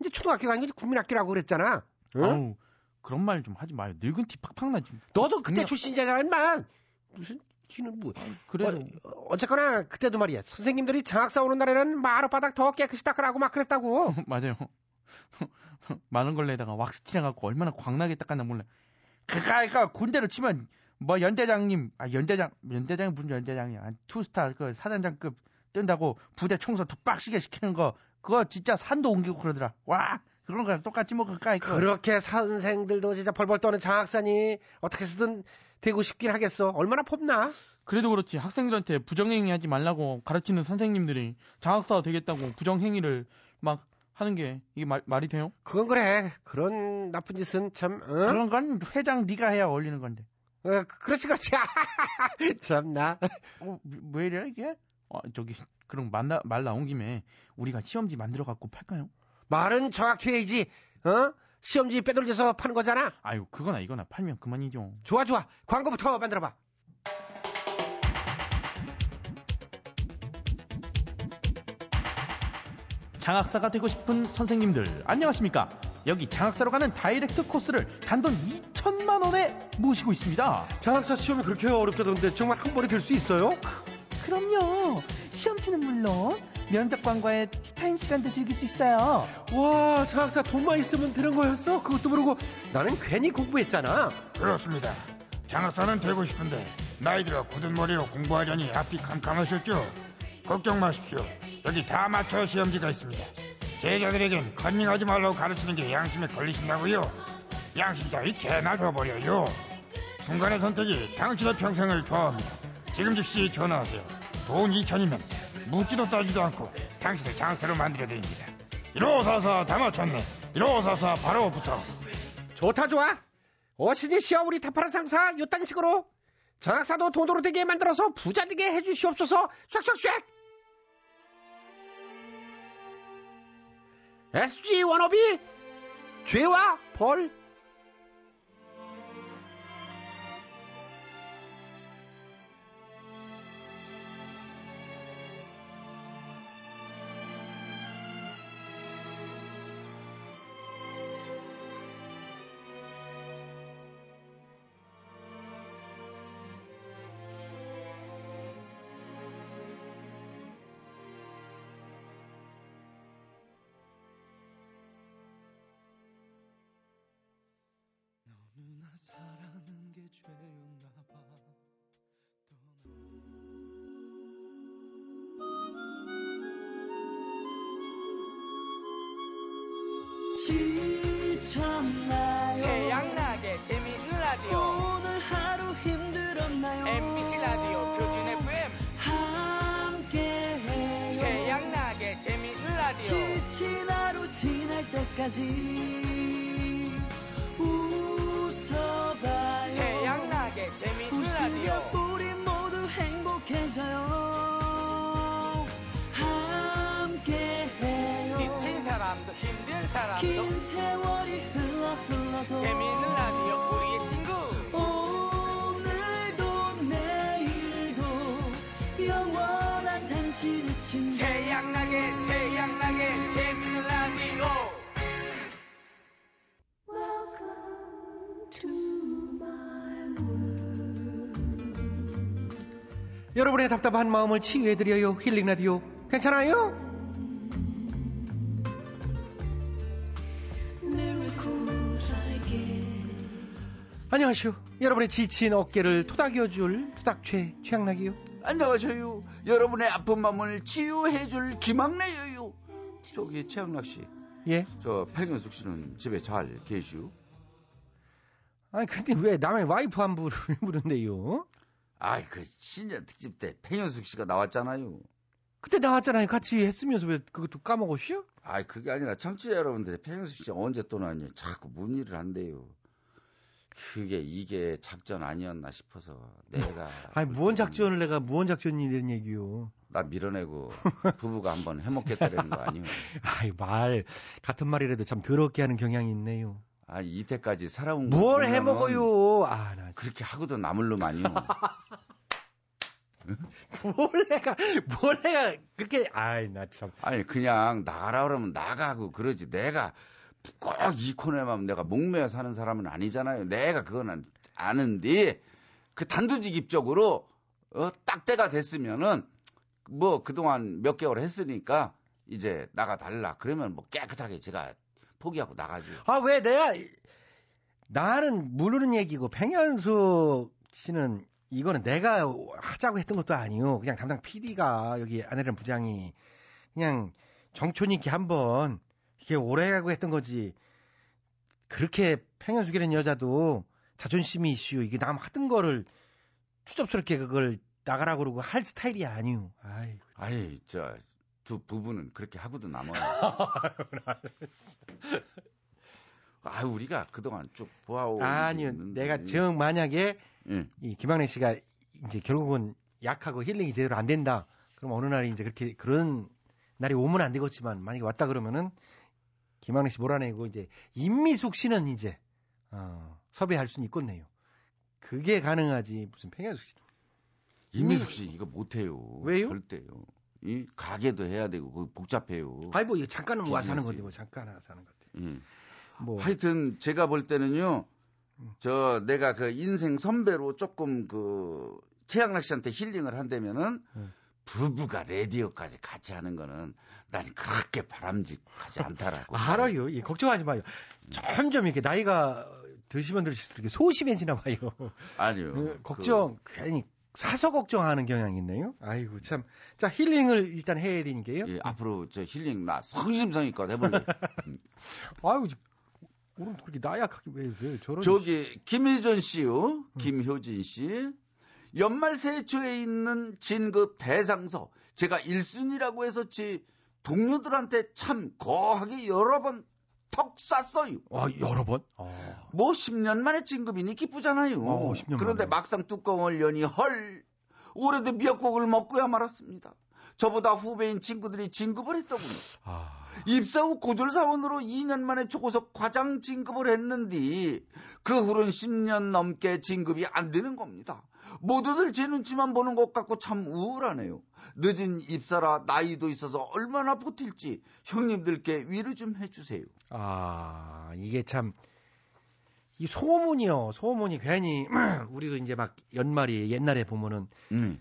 Speaker 10: 이제 초등학교가 아니고 국민학교라고 그랬잖아 응?
Speaker 14: 아우 그런 말 좀 하지 마요. 늙은 티 팍팍 나지.
Speaker 10: 너도 그때
Speaker 14: 국민-
Speaker 10: 출신이잖아 임마 무슨 지는 뭐
Speaker 14: 그래도
Speaker 10: 어, 어쨌거나 그때도 말이야 선생님들이 장학 사 오는 날에는 마룻바닥 더 깨끗이 닦으라고 막 그랬다고
Speaker 14: 맞아요. 많은 걸레에다가 왁스 칠해갖고 얼마나 광나게 닦았나 몰라. 그니까 군대로 치면 뭐 연대장님, 아 연대장, 연대장이 무슨 연대장이야? 아, 투스타 그 사단장급 뜬다고 부대 청소 더 빡시게 시키는 거 그거 진짜 산도 옮기고 그러더라. 와,
Speaker 15: 그런 거랑 똑같지 뭐 그까이 거.
Speaker 1: 그렇게 선생들도 진짜 벌벌 떠는 장학사니 어떻게 해서든 되고 싶긴 하겠어. 얼마나 폼나?
Speaker 14: 그래도 그렇지 학생들한테 부정행위 하지 말라고 가르치는 선생님들이 장학사가 되겠다고 부정행위를 막 하는 게 이게 말, 말이 돼요?
Speaker 1: 그건 그래. 그런 나쁜 짓은 참. 어?
Speaker 15: 그런 건 회장 네가 해야 어울리는 건데.
Speaker 1: 어, 그렇지 그렇지. 참나.
Speaker 15: 어, 왜 이래 이게?
Speaker 14: 아, 저기 그럼 말, 나, 말 나온 김에 우리가 시험지 만들어 갖고 팔까요?
Speaker 1: 말은 정확히 해야지. 어? 시험지 빼돌려서 파는 거잖아.
Speaker 14: 아유 그거나 이거나 팔면 그만이죠.
Speaker 1: 좋아 좋아. 광고부터 만들어봐.
Speaker 15: 장학사가 되고 싶은 선생님들 안녕하십니까? 여기 장학사로 가는 다이렉트 코스를 단돈 2천만 원에 모시고 있습니다.
Speaker 16: 장학사 시험이 그렇게 어렵다던데 정말 한 번에 될 수 있어요?
Speaker 17: 그럼요. 시험치는 물론 면접관과의 티타임 시간도 즐길 수 있어요.
Speaker 16: 와, 장학사 돈만 있으면 되는 거였어? 그것도 모르고 나는 괜히 공부했잖아.
Speaker 3: 그렇습니다. 장학사는 되고 싶은데 나이 들어 굳은 머리로 공부하려니 앞이 캄캄하셨죠? 걱정 마십시오. 여기 다 맞춰 시험지가 있습니다. 제자들에겐 컨닝하지 말라고 가르치는 게 양심에 걸리신다고요? 양심 따위 개나 줘버려요. 순간의 선택이 당신의 평생을 좌우합니다. 지금 즉시 전화하세요. 돈 2천이면 묻지도 따지도 않고 당신을 장사로 만들어드립니다. 1544다 맞췄네. 1544 바로 붙어.
Speaker 1: 좋다 좋아. 어신이 시어 우리 타파라 상사 요딴 식으로 장학사도 돈으로 되게 만들어서 부자 되게 해주시옵소서 샥샥샥 SG 워너비 죄와 벌
Speaker 6: 사랑한 게 죄였나 봐. 지쳤나요?
Speaker 18: 태양나게 재미있는 라디오
Speaker 6: 오늘 하루 힘들었나요?
Speaker 18: MBC 라디오 표준 FM
Speaker 6: 함께해요.
Speaker 18: 태양나게 재미있는 라디오
Speaker 6: 지친 하루 지날 때까지 행복해져요. 함께해요.
Speaker 18: 지친 사람도 힘든 사람도
Speaker 6: 긴 세월이 흘러 흘러도
Speaker 18: 재미있는 라디오 우리의 친구
Speaker 6: 오늘도 내일도 영원한 당신의 친구
Speaker 18: 태양나
Speaker 1: 여러분의 답답한 마음을 치유해드려요 힐링 라디오 괜찮아요? 안녕하시오 여러분의 지친 어깨를 토닥여줄 토닥최 최양락이요
Speaker 19: 안녕하세요. 여러분의 아픈 마음을 치유해줄 김학래예요. 저기 최양락 씨.
Speaker 1: 예?
Speaker 19: 저 백현숙 씨는 집에 잘 계시오?
Speaker 1: 아니 근데 왜 남의 와이프 한 부를 부른대요?
Speaker 19: 아이 그 신년 특집 때 백현숙 씨가 나왔잖아요.
Speaker 1: 그때 나왔잖아요 같이 했으면서 왜 그것도 까먹었시오?
Speaker 19: 아이 그게 아니라 청취자 여러분들이 백현숙 씨 언제 또 나왔냐 자꾸 문의를 한대요. 그게 이게 작전 아니었나 싶어서 내가
Speaker 1: 아니 무언 작전을 내가 무언 작전이라는 얘기요.
Speaker 19: 나 밀어내고 부부가 한번 해먹겠다는 거 아니에요?
Speaker 1: 아이 말 같은 말이라도 참 더럽게 하는 경향이 있네요.
Speaker 19: 아 이때까지 살아온
Speaker 1: 거뭘 해먹어요? 아 나
Speaker 19: 그렇게 하고도 남을 놈 아니요.
Speaker 1: 뭘 내가 뭘 내가 그렇게 아이 나 참.
Speaker 19: 아니 그냥 나가라 그러면 나가고 그러지 내가 꼭 이 코너에만 내가 목매어 사는 사람은 아니잖아요. 내가 그거는 아는데 그 단도직입적으로 어, 딱 때가 됐으면은 뭐 그동안 몇 개월 했으니까 이제 나가 달라. 그러면 뭐 깨끗하게 제가 포기하고 나가죠.
Speaker 1: 아왜 내가 나는 모르는 얘기고 백현숙 씨는 이거는 내가 하자고 했던 것도 아니요. 그냥 담당 PD가 여기 아내랑 부장이 그냥 정촌이 있게 한번 이게 오래하고 했던 거지. 그렇게 팽현숙이라는 여자도 자존심이 이슈. 이게 남 하던 거를 추접스럽게 그걸 나가라 그러고 할 스타일이 아니오. 아이,
Speaker 19: 아이, 저, 두 부부는 그렇게 하고도 남아요. 아, 우리가 그동안 쭉 보아오.
Speaker 1: 아니요. 내가 정 만약에
Speaker 19: 예.
Speaker 1: 이 김학래 씨가 이제 결국은 약하고 힐링이 제대로 안 된다. 그럼 어느 날에 이제 그렇게 그런 날이 오면 안 되겠지만 만약에 왔다 그러면은 김학래 씨 몰아내고 이제 임미숙 씨는 이제 어, 섭외할 수는 있겠네요. 그게 가능하지 무슨 팽현숙 씨.
Speaker 19: 임미숙 씨 이거 못해요.
Speaker 1: 왜요?
Speaker 19: 절대요. 이 가게도 해야 되고 복잡해요.
Speaker 1: 아이 뭐 이거 잠깐은 뭐 와서 하는
Speaker 19: 비즈니스.
Speaker 1: 건데 뭐 잠깐 와서 하는 건데.
Speaker 19: 예.
Speaker 1: 뭐
Speaker 19: 하여튼 제가 볼 때는요.
Speaker 1: 음.
Speaker 19: 저 내가 그 인생 선배로 조금 그 최양락 씨한테 힐링을 한다면은
Speaker 1: 음.
Speaker 19: 부부가 라디오까지 같이 하는 거는 난 그렇게 바람직하지 않다라고.
Speaker 1: 알아요. 예, 걱정하지 마요. 점점 이렇게 나이가 드시면 드실수록 소심해지나 봐요.
Speaker 19: 아니요.
Speaker 1: 그, 걱정 괜히 사서 걱정하는 경향이 있네요. 아이고 참. 자 힐링을 일단 해야 되니까요.
Speaker 19: 예, 앞으로 저 힐링 나 성심성의껏 해볼래.
Speaker 1: 아유 오늘 그렇게 나약하게 왜, 왜 저런
Speaker 19: 저기 김희준 씨요, 김효진 씨. 연말 세초에 있는 진급 대상서 제가 1순위라고 해서 제 동료들한테 참 거하게 여러 번 턱 쐈어요.
Speaker 1: 아 여러 번?
Speaker 19: 뭐 10년 만에 진급이니 기쁘잖아요.
Speaker 1: 어, 10년
Speaker 19: 그런데
Speaker 1: 만에.
Speaker 19: 막상 뚜껑을 여니 헐 올해도 미역국을 먹고야 말았습니다. 저보다 후배인 친구들이 진급을 했더군요.
Speaker 1: 아.
Speaker 19: 입사 후 고졸사원으로 2년 만에 초고속 과장 진급을 했는데 그 후로는 10년 넘게 진급이 안 되는 겁니다. 모두들 제 눈치만 보는 것 같고 참 우울하네요. 늦은 입사라 나이도 있어서 얼마나 버틸지 형님들께 위로 좀 해주세요.
Speaker 1: 아, 이게 참, 이 소문이요. 소문이 괜히, 우리도 이제 막 연말이 옛날에 보면은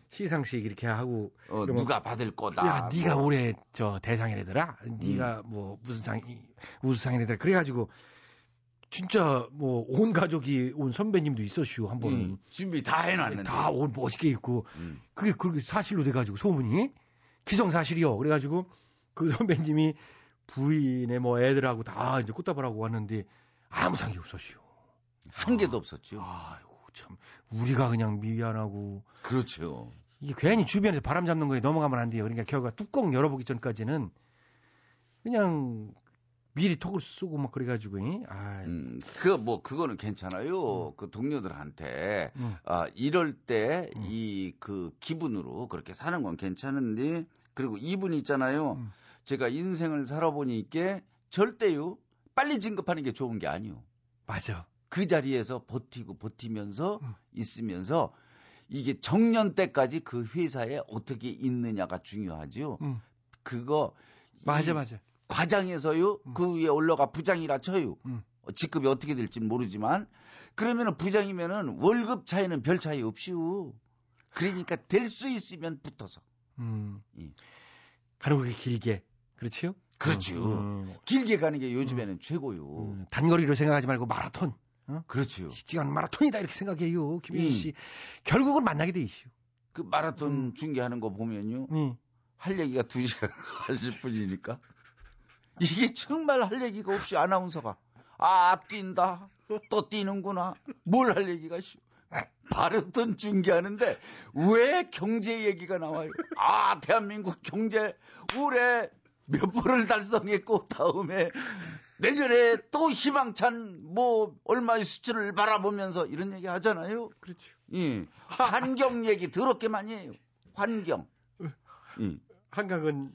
Speaker 1: 시상식 이렇게 하고.
Speaker 19: 음. 어, 누가 받을 거다.
Speaker 1: 야, 네가
Speaker 19: 뭐.
Speaker 1: 올해 저 대상이래더라.
Speaker 19: 음.
Speaker 1: 네가 뭐 무슨 상, 우수상이래더라. 그래 가지고, 진짜 뭐 온 가족이 온 선배님도 있었슈, 한 번은.
Speaker 19: 음, 준비 다 해놨는데.
Speaker 1: 다 옷 멋있게 입고.
Speaker 19: 음.
Speaker 1: 그게 그렇게 사실로 돼가지고 소문이 기성사실이요. 그래가지고 그 선배님이 부인의 뭐 애들하고 다 이제 꽃다발하고 왔는데 아무 상이 없었슈.
Speaker 19: 한 개도 없었죠.
Speaker 1: 아이고 참 우리가 그냥 미안하고.
Speaker 19: 그렇죠.
Speaker 1: 이게 괜히 주변에서 바람 잡는 거에 넘어가면 안 돼요. 그러니까 결과 뚜껑 열어보기 전까지는 그냥 미리 톡을 쏘고 막 그래가지고 아
Speaker 19: 음, 그, 뭐, 그거는 괜찮아요. 그 동료들한테,
Speaker 1: 음.
Speaker 19: 아, 이럴 때, 이, 그, 기분으로 그렇게 사는 건 괜찮은데, 그리고 이분 있잖아요.
Speaker 1: 음.
Speaker 19: 제가 인생을 살아보니까 절대요, 빨리 진급하는 게 좋은 게 아니요.
Speaker 1: 맞아.
Speaker 19: 그 자리에서 버티고 버티면서
Speaker 1: 음.
Speaker 19: 있으면서, 이게 정년 때까지 그 회사에 어떻게 있느냐가 중요하죠.
Speaker 1: 음.
Speaker 19: 그거,
Speaker 1: 맞아
Speaker 19: 이
Speaker 1: 맞아.
Speaker 19: 과장에서요 그 위에 올라가 부장이라 쳐요.
Speaker 1: 음.
Speaker 19: 어, 직급이 어떻게 될지는 모르지만 그러면은 부장이면은 월급 차이는 별 차이 없이요. 그러니까 될 수 있으면 붙어서.
Speaker 1: 음.
Speaker 19: 예.
Speaker 1: 가는 게 길게. 그렇지요?
Speaker 19: 그렇죠.
Speaker 1: 음.
Speaker 19: 길게 가는 게 요즘에는 최고요.
Speaker 1: 음, 단거리로 생각하지 말고 마라톤. 어?
Speaker 19: 그렇죠.
Speaker 1: 시간 마라톤이다 이렇게 생각해요. 김현수
Speaker 19: 음.
Speaker 1: 씨. 결국은 만나게 돼 있슈.
Speaker 19: 그 마라톤 중계하는 거 보면요.
Speaker 1: 음.
Speaker 19: 할 얘기가 2시간 40분이니까. 이게 정말 할 얘기가 없이 아나운서가 아 뛴다 또 뛰는구나 뭘 할 얘기가 있어 마라톤 중계하는데 왜 경제 얘기가 나와요 아 대한민국 경제 올해 몇 프를 달성했고 다음에 내년에 또 희망찬 뭐 얼마의 수치를 바라보면서 이런 얘기 하잖아요
Speaker 1: 그렇죠.
Speaker 19: 예 환경 얘기 더럽게 많이 해요 환경 예.
Speaker 1: 한강은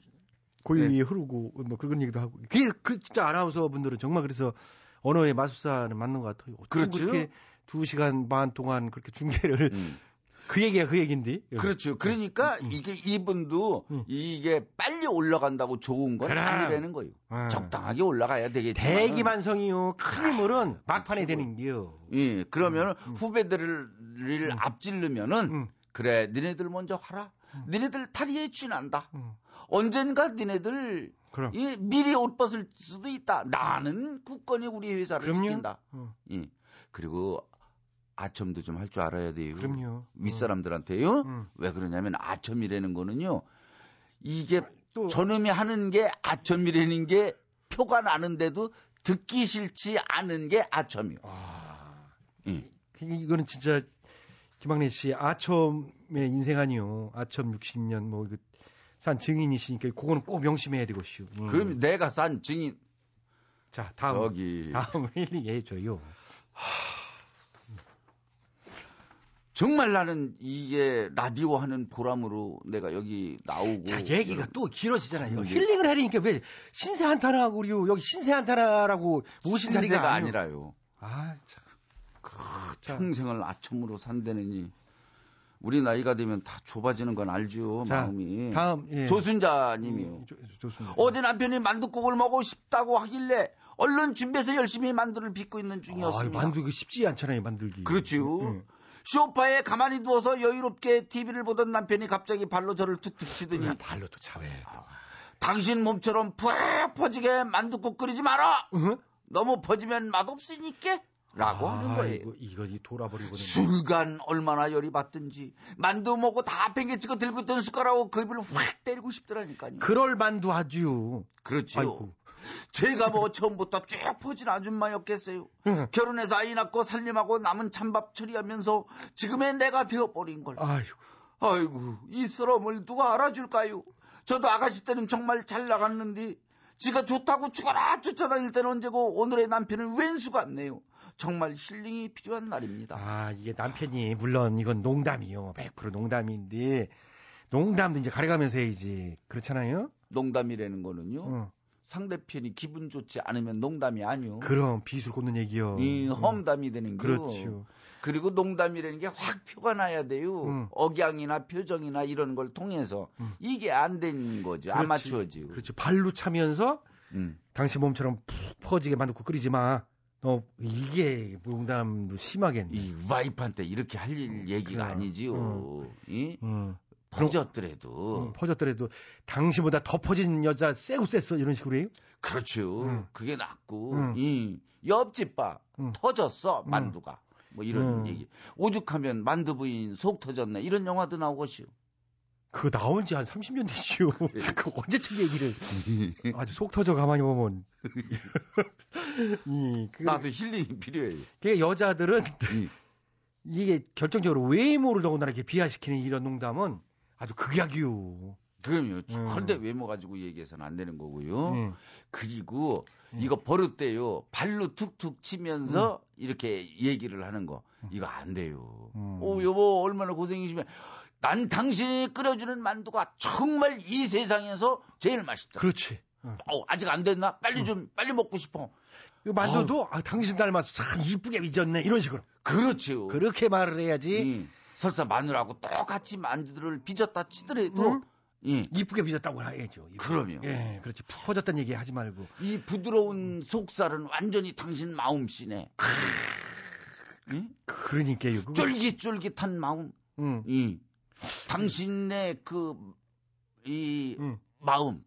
Speaker 1: 고유이
Speaker 19: 네.
Speaker 1: 흐르고 뭐 그런 얘기도 하고. 그게 그 진짜 아나운서 분들은 정말 그래서 언어의 마술사는 맞는 것 같아요.
Speaker 19: 그렇죠.
Speaker 1: 그렇게 두 시간 반 동안 그렇게 중계를
Speaker 19: 음.
Speaker 1: 그 얘기가 그 얘기인데.
Speaker 19: 그렇죠. 그러니까 이게 이분도 이게 빨리 올라간다고 좋은 건
Speaker 1: 그럼.
Speaker 19: 아니라는 거예요.
Speaker 1: 아.
Speaker 19: 적당하게 올라가야 되겠지만.
Speaker 1: 대기만성이요. 큰 인물은 막판에 되는 게요.
Speaker 19: 예, 그러면 후배들을 앞질르면은 그래, 니네들 먼저 하라. 니네들 다리에 쥐난다. 언젠가 니네들
Speaker 1: 그럼.
Speaker 19: 예, 미리 옷 벗을 수도 있다. 나는 굳건히 우리 회사를
Speaker 1: 그럼요.
Speaker 19: 지킨다.
Speaker 1: 어.
Speaker 19: 예. 그리고 아첨도 좀 할 줄 알아야 돼요.
Speaker 1: 그럼요.
Speaker 19: 윗사람들한테요.
Speaker 1: 음.
Speaker 19: 왜 그러냐면 아첨이라는 거는요. 이게 저놈이 하는 게 아첨이라는 게 표가 나는데도 듣기 싫지 않은 게 아첨이요. 예.
Speaker 1: 이거는 진짜 김학래 씨 아첨의 인생 아니요. 아첨 60년 뭐 이거 산 증인이시니까 그거는 꼭 명심해야 되고시오. 음.
Speaker 19: 그럼 내가 싼 증인.
Speaker 1: 자 다음
Speaker 19: 여기
Speaker 1: 다음 힐링 해줘요.
Speaker 19: 정말 나는 이게 라디오 하는 보람으로 내가 여기 나오고.
Speaker 1: 자 얘기가 또 길어지잖아요.
Speaker 19: 음,
Speaker 1: 힐링을 하려니까 왜 신세 한탄하고 그리고 여기 신세 한탄하라고 모신 자리가.
Speaker 19: 아니라요.
Speaker 1: 아 참.
Speaker 19: 평생을 아첨으로 산다느니 우리 나이가 되면 다 좁아지는 건 알죠
Speaker 1: 자,
Speaker 19: 마음이.
Speaker 1: 다음, 예.
Speaker 19: 조순자님이요.
Speaker 1: 좋습니다.
Speaker 19: 어제 남편이 만두국을 먹고 싶다고 하길래 얼른 준비해서 열심히 만두를 빚고 있는
Speaker 1: 아,
Speaker 19: 중이었습니다.
Speaker 1: 만들기 쉽지 않잖아요 만들기.
Speaker 19: 그렇지요.
Speaker 1: 응.
Speaker 19: 소파에 가만히 누워서 여유롭게 TV를 보던 남편이 갑자기 발로 저를 툭툭 치더니
Speaker 1: 발로 또 차왜
Speaker 19: 당신 몸처럼 푹 퍼지게 만두국 끓이지 마라. 너무 퍼지면 맛없으니까. 라고 하는 거예요.
Speaker 1: 이거, 이거 이 돌아버리고.
Speaker 19: 순간 얼마나 열이 받든지 만두 먹고 다 팽개치고 들고 있던 숟가락으로 그 입을 확 때리고 싶더라니까요.
Speaker 1: 그럴 만두 아주.
Speaker 19: 그렇지요.
Speaker 1: 아이고.
Speaker 19: 제가 뭐 처음부터 쭉 퍼진 아줌마였겠어요. 결혼해서 아이 낳고 살림하고 남은 찬밥 처리하면서 지금의 내가 되어버린 걸.
Speaker 1: 아이고.
Speaker 19: 아이고, 이 서러움을 누가 알아줄까요? 저도 아가씨 때는 정말 잘 나갔는데 지가 좋다고 죽어라 쫓아다닐 때는 언제고 오늘의 남편은 왼수 같네요. 정말 힐링이 필요한 날입니다.
Speaker 1: 아 이게 남편이 물론 이건 농담이요. 100% 농담인데 농담도 이제 가려가면서 해야지. 그렇잖아요.
Speaker 19: 농담이라는 거는요.
Speaker 1: 어.
Speaker 19: 상대편이 기분 좋지 않으면 농담이 아니요.
Speaker 1: 그럼 비술 꽂는 얘기요.
Speaker 19: 이
Speaker 1: 음.
Speaker 19: 험담이 되는 거요.
Speaker 1: 그렇죠.
Speaker 19: 그리고 농담이라는 게 확 표가 나야 돼요.
Speaker 1: 음.
Speaker 19: 억양이나 표정이나 이런 걸 통해서 이게 안 되는 거죠.
Speaker 1: 그렇지.
Speaker 19: 아마추어지요.
Speaker 1: 그렇죠. 발로 차면서
Speaker 19: 음.
Speaker 1: 당신 몸처럼 푹 퍼지게 만들고 끓이지 마. 너 이게 농담도 심하겠네.
Speaker 19: 이 와이프한테 이렇게 할 일 얘기가
Speaker 1: 그래.
Speaker 19: 아니지요. 이?
Speaker 1: 음.
Speaker 19: 퍼졌더라도.
Speaker 1: 음, 퍼졌더라도 당신보다 더 퍼진 여자 쎄고 쎄어 이런 식으로 해요?
Speaker 19: 그렇죠.
Speaker 1: 음.
Speaker 19: 그게 낫고
Speaker 1: 음.
Speaker 19: 이 옆집 봐 터졌어 만두가 뭐 이런
Speaker 1: 음.
Speaker 19: 얘기. 오죽하면 만두 부인 속 터졌네 이런 영화도 나오고시오.
Speaker 1: 그거 나온 지 한 30년 됐지요. 그 언제쯤 얘기를 아주 속 터져 가만히 보면. 이, 그,
Speaker 19: 나도 힐링이 필요해요.
Speaker 1: 그 여자들은 이게 결정적으로 외모를 더군다나 이렇게 비하시키는 이런 농담은 아주 극약이요.
Speaker 19: 그럼요. 절대 외모 가지고 얘기해서는 안 되는 거고요.
Speaker 1: 음.
Speaker 19: 그리고 이거 버릇돼요. 발로 툭툭 치면서
Speaker 1: 음.
Speaker 19: 이렇게 얘기를 하는 거. 이거 안 돼요.
Speaker 1: 음.
Speaker 19: 오, 여보, 얼마나 고생이시면. 난 당신이 끓여주는 만두가 정말 이 세상에서 제일 맛있다.
Speaker 1: 그렇지.
Speaker 19: 어, 아직 안 됐나? 빨리 좀, 빨리 먹고 싶어.
Speaker 1: 이 만두도 아, 당신 닮아서 참 이쁘게 빚었네 이런 식으로.
Speaker 19: 그렇지요.
Speaker 1: 그렇게 말을 해야지.
Speaker 19: 설사 마누라하고 똑같이 만두를 빚었다 치더라도
Speaker 1: 응?
Speaker 19: 예.
Speaker 1: 이쁘게 빚었다고 해야죠. 이쁘게.
Speaker 19: 그럼요.
Speaker 1: 예, 그렇지. 푹 퍼졌다는 얘기 하지 말고.
Speaker 19: 이 부드러운 속살은 완전히 당신 마음씨네. 응?
Speaker 1: 그러니까요. 그거-
Speaker 19: 쫄깃쫄깃한 마음.
Speaker 1: 응.
Speaker 19: 이 당신의 그, 이, 마음.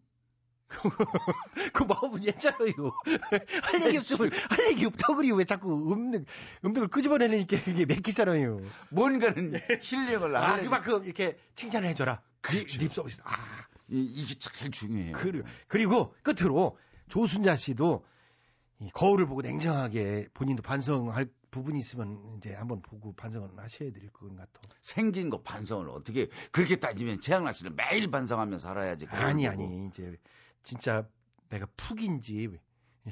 Speaker 1: 그 마음은 예잖아요. 할 얘기 없으면 할 얘기 없다고 그리고 왜 자꾸 음능 음능을 끄집어내니까 그게 맥히잖아요.
Speaker 19: 뭔가는 힐링을
Speaker 1: 아,
Speaker 19: 하려니-
Speaker 1: 그만큼 이렇게 칭찬을 해줘라. 립 서비스. 아,
Speaker 19: 이, 이게 제일 중요해요.
Speaker 1: 그리고, 그리고 끝으로 조순자 씨도 이 거울을 보고 냉정하게 본인도 반성할 부분이 있으면 이제 한번 보고 반성을 하셔야 될 것 같아.
Speaker 19: 생긴 거 반성을 어떻게 그렇게 따지면 최양락 씨는 매일 반성하며 살아야지.
Speaker 1: 아니. 아니 이제 진짜 내가 푹인지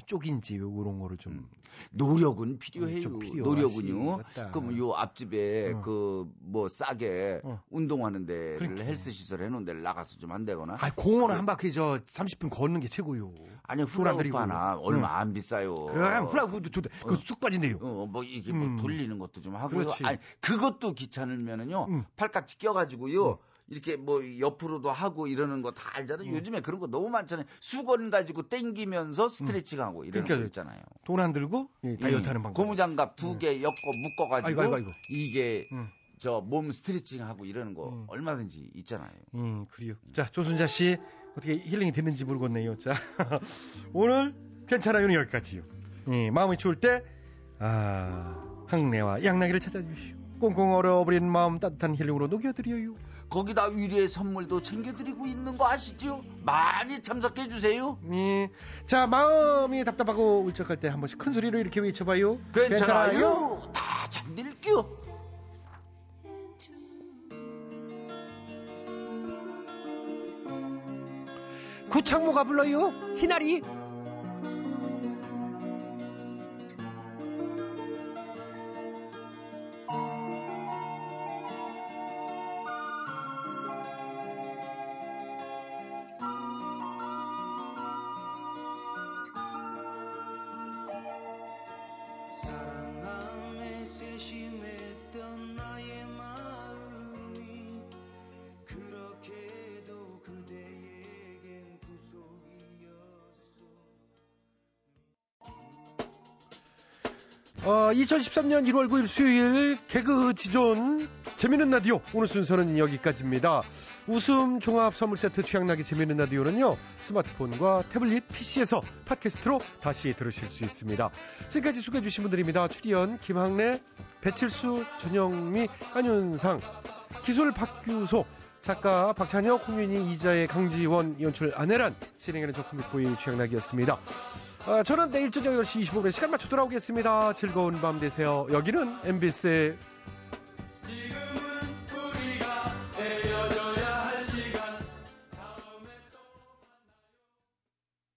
Speaker 1: 쪽인지 요런 거를 좀
Speaker 19: 노력은 필요해요.
Speaker 1: 좀 필요하시
Speaker 19: 노력은요. 그럼 요 앞집에
Speaker 1: 어.
Speaker 19: 그뭐 싸게
Speaker 1: 어.
Speaker 19: 운동하는 데를
Speaker 1: 그러니까.
Speaker 19: 헬스 시설 해놓은 데를 나가서 좀 한다거나.
Speaker 1: 아 공원 한 바퀴 저 30분 걷는 게 최고요.
Speaker 19: 아니
Speaker 1: 들이고.
Speaker 19: 하나 얼마
Speaker 1: 응.
Speaker 19: 안 비싸요.
Speaker 1: 그래 훌라후프도 좋다. 그거 쑥 빠진대요.
Speaker 19: 어, 뭐 이게
Speaker 1: 음.
Speaker 19: 뭐 돌리는 것도 좀 하고요.
Speaker 1: 그렇지.
Speaker 19: 아니 그것도 귀찮으면은요 팔깍지 껴가지고요. 이렇게 뭐 옆으로도 하고 이러는 거 다 알잖아요. 요즘에 그런 거 너무 많잖아요. 수건 가지고 땡기면서 스트레칭하고 이러는
Speaker 1: 그러니까
Speaker 19: 거 있잖아요.
Speaker 1: 돈 안 들고 예, 다이어트 하는 방법.
Speaker 19: 고무장갑 두 개 엮고 묶어 가지고
Speaker 1: 아이고, 아이고, 아이고.
Speaker 19: 이게
Speaker 1: 음.
Speaker 19: 저몸 스트레칭하고 이러는 거 얼마든지 있잖아요.
Speaker 1: 음, 그래요. 자, 조순자 씨 어떻게 힐링이 됐는지 모르겠네요. 자, 오늘 괜찮아요는 여기까지요. 예, 마음이 추울 때 아, 항내와 양나기를 찾아주시오. 꽁꽁 얼어버린 마음 따뜻한 힐링으로 녹여드려요.
Speaker 19: 거기다 위례 선물도 챙겨드리고 있는 거 아시죠? 많이 참석해 주세요.
Speaker 1: 네. 자, 마음이 답답하고 울적할 때 한 번씩 큰 소리로 이렇게 외쳐봐요.
Speaker 19: 괜찮아요. 다 잠들게요.
Speaker 1: 구창모가 불러요. 희나리. 2013년 1월 9일 수요일 개그 지존 재미있는 라디오 오늘 순서는 여기까지입니다. 웃음 종합 선물 세트 취향나게 재미있는 라디오는요 스마트폰과 태블릿 PC에서 팟캐스트로 다시 들으실 수 있습니다. 지금까지 소개해 주신 분들입니다. 출연 김학래, 배칠수, 전영미, 안윤상, 기술 박규소, 작가 박찬혁, 홍윤희, 이자의 강지원, 연출 안혜란, 진행하는 저 코믹보이 취향나기였습니다. 아, 저는 내일 저녁 10시 25분에 시간 맞춰 돌아오겠습니다. 즐거운 밤 되세요. 여기는 MBC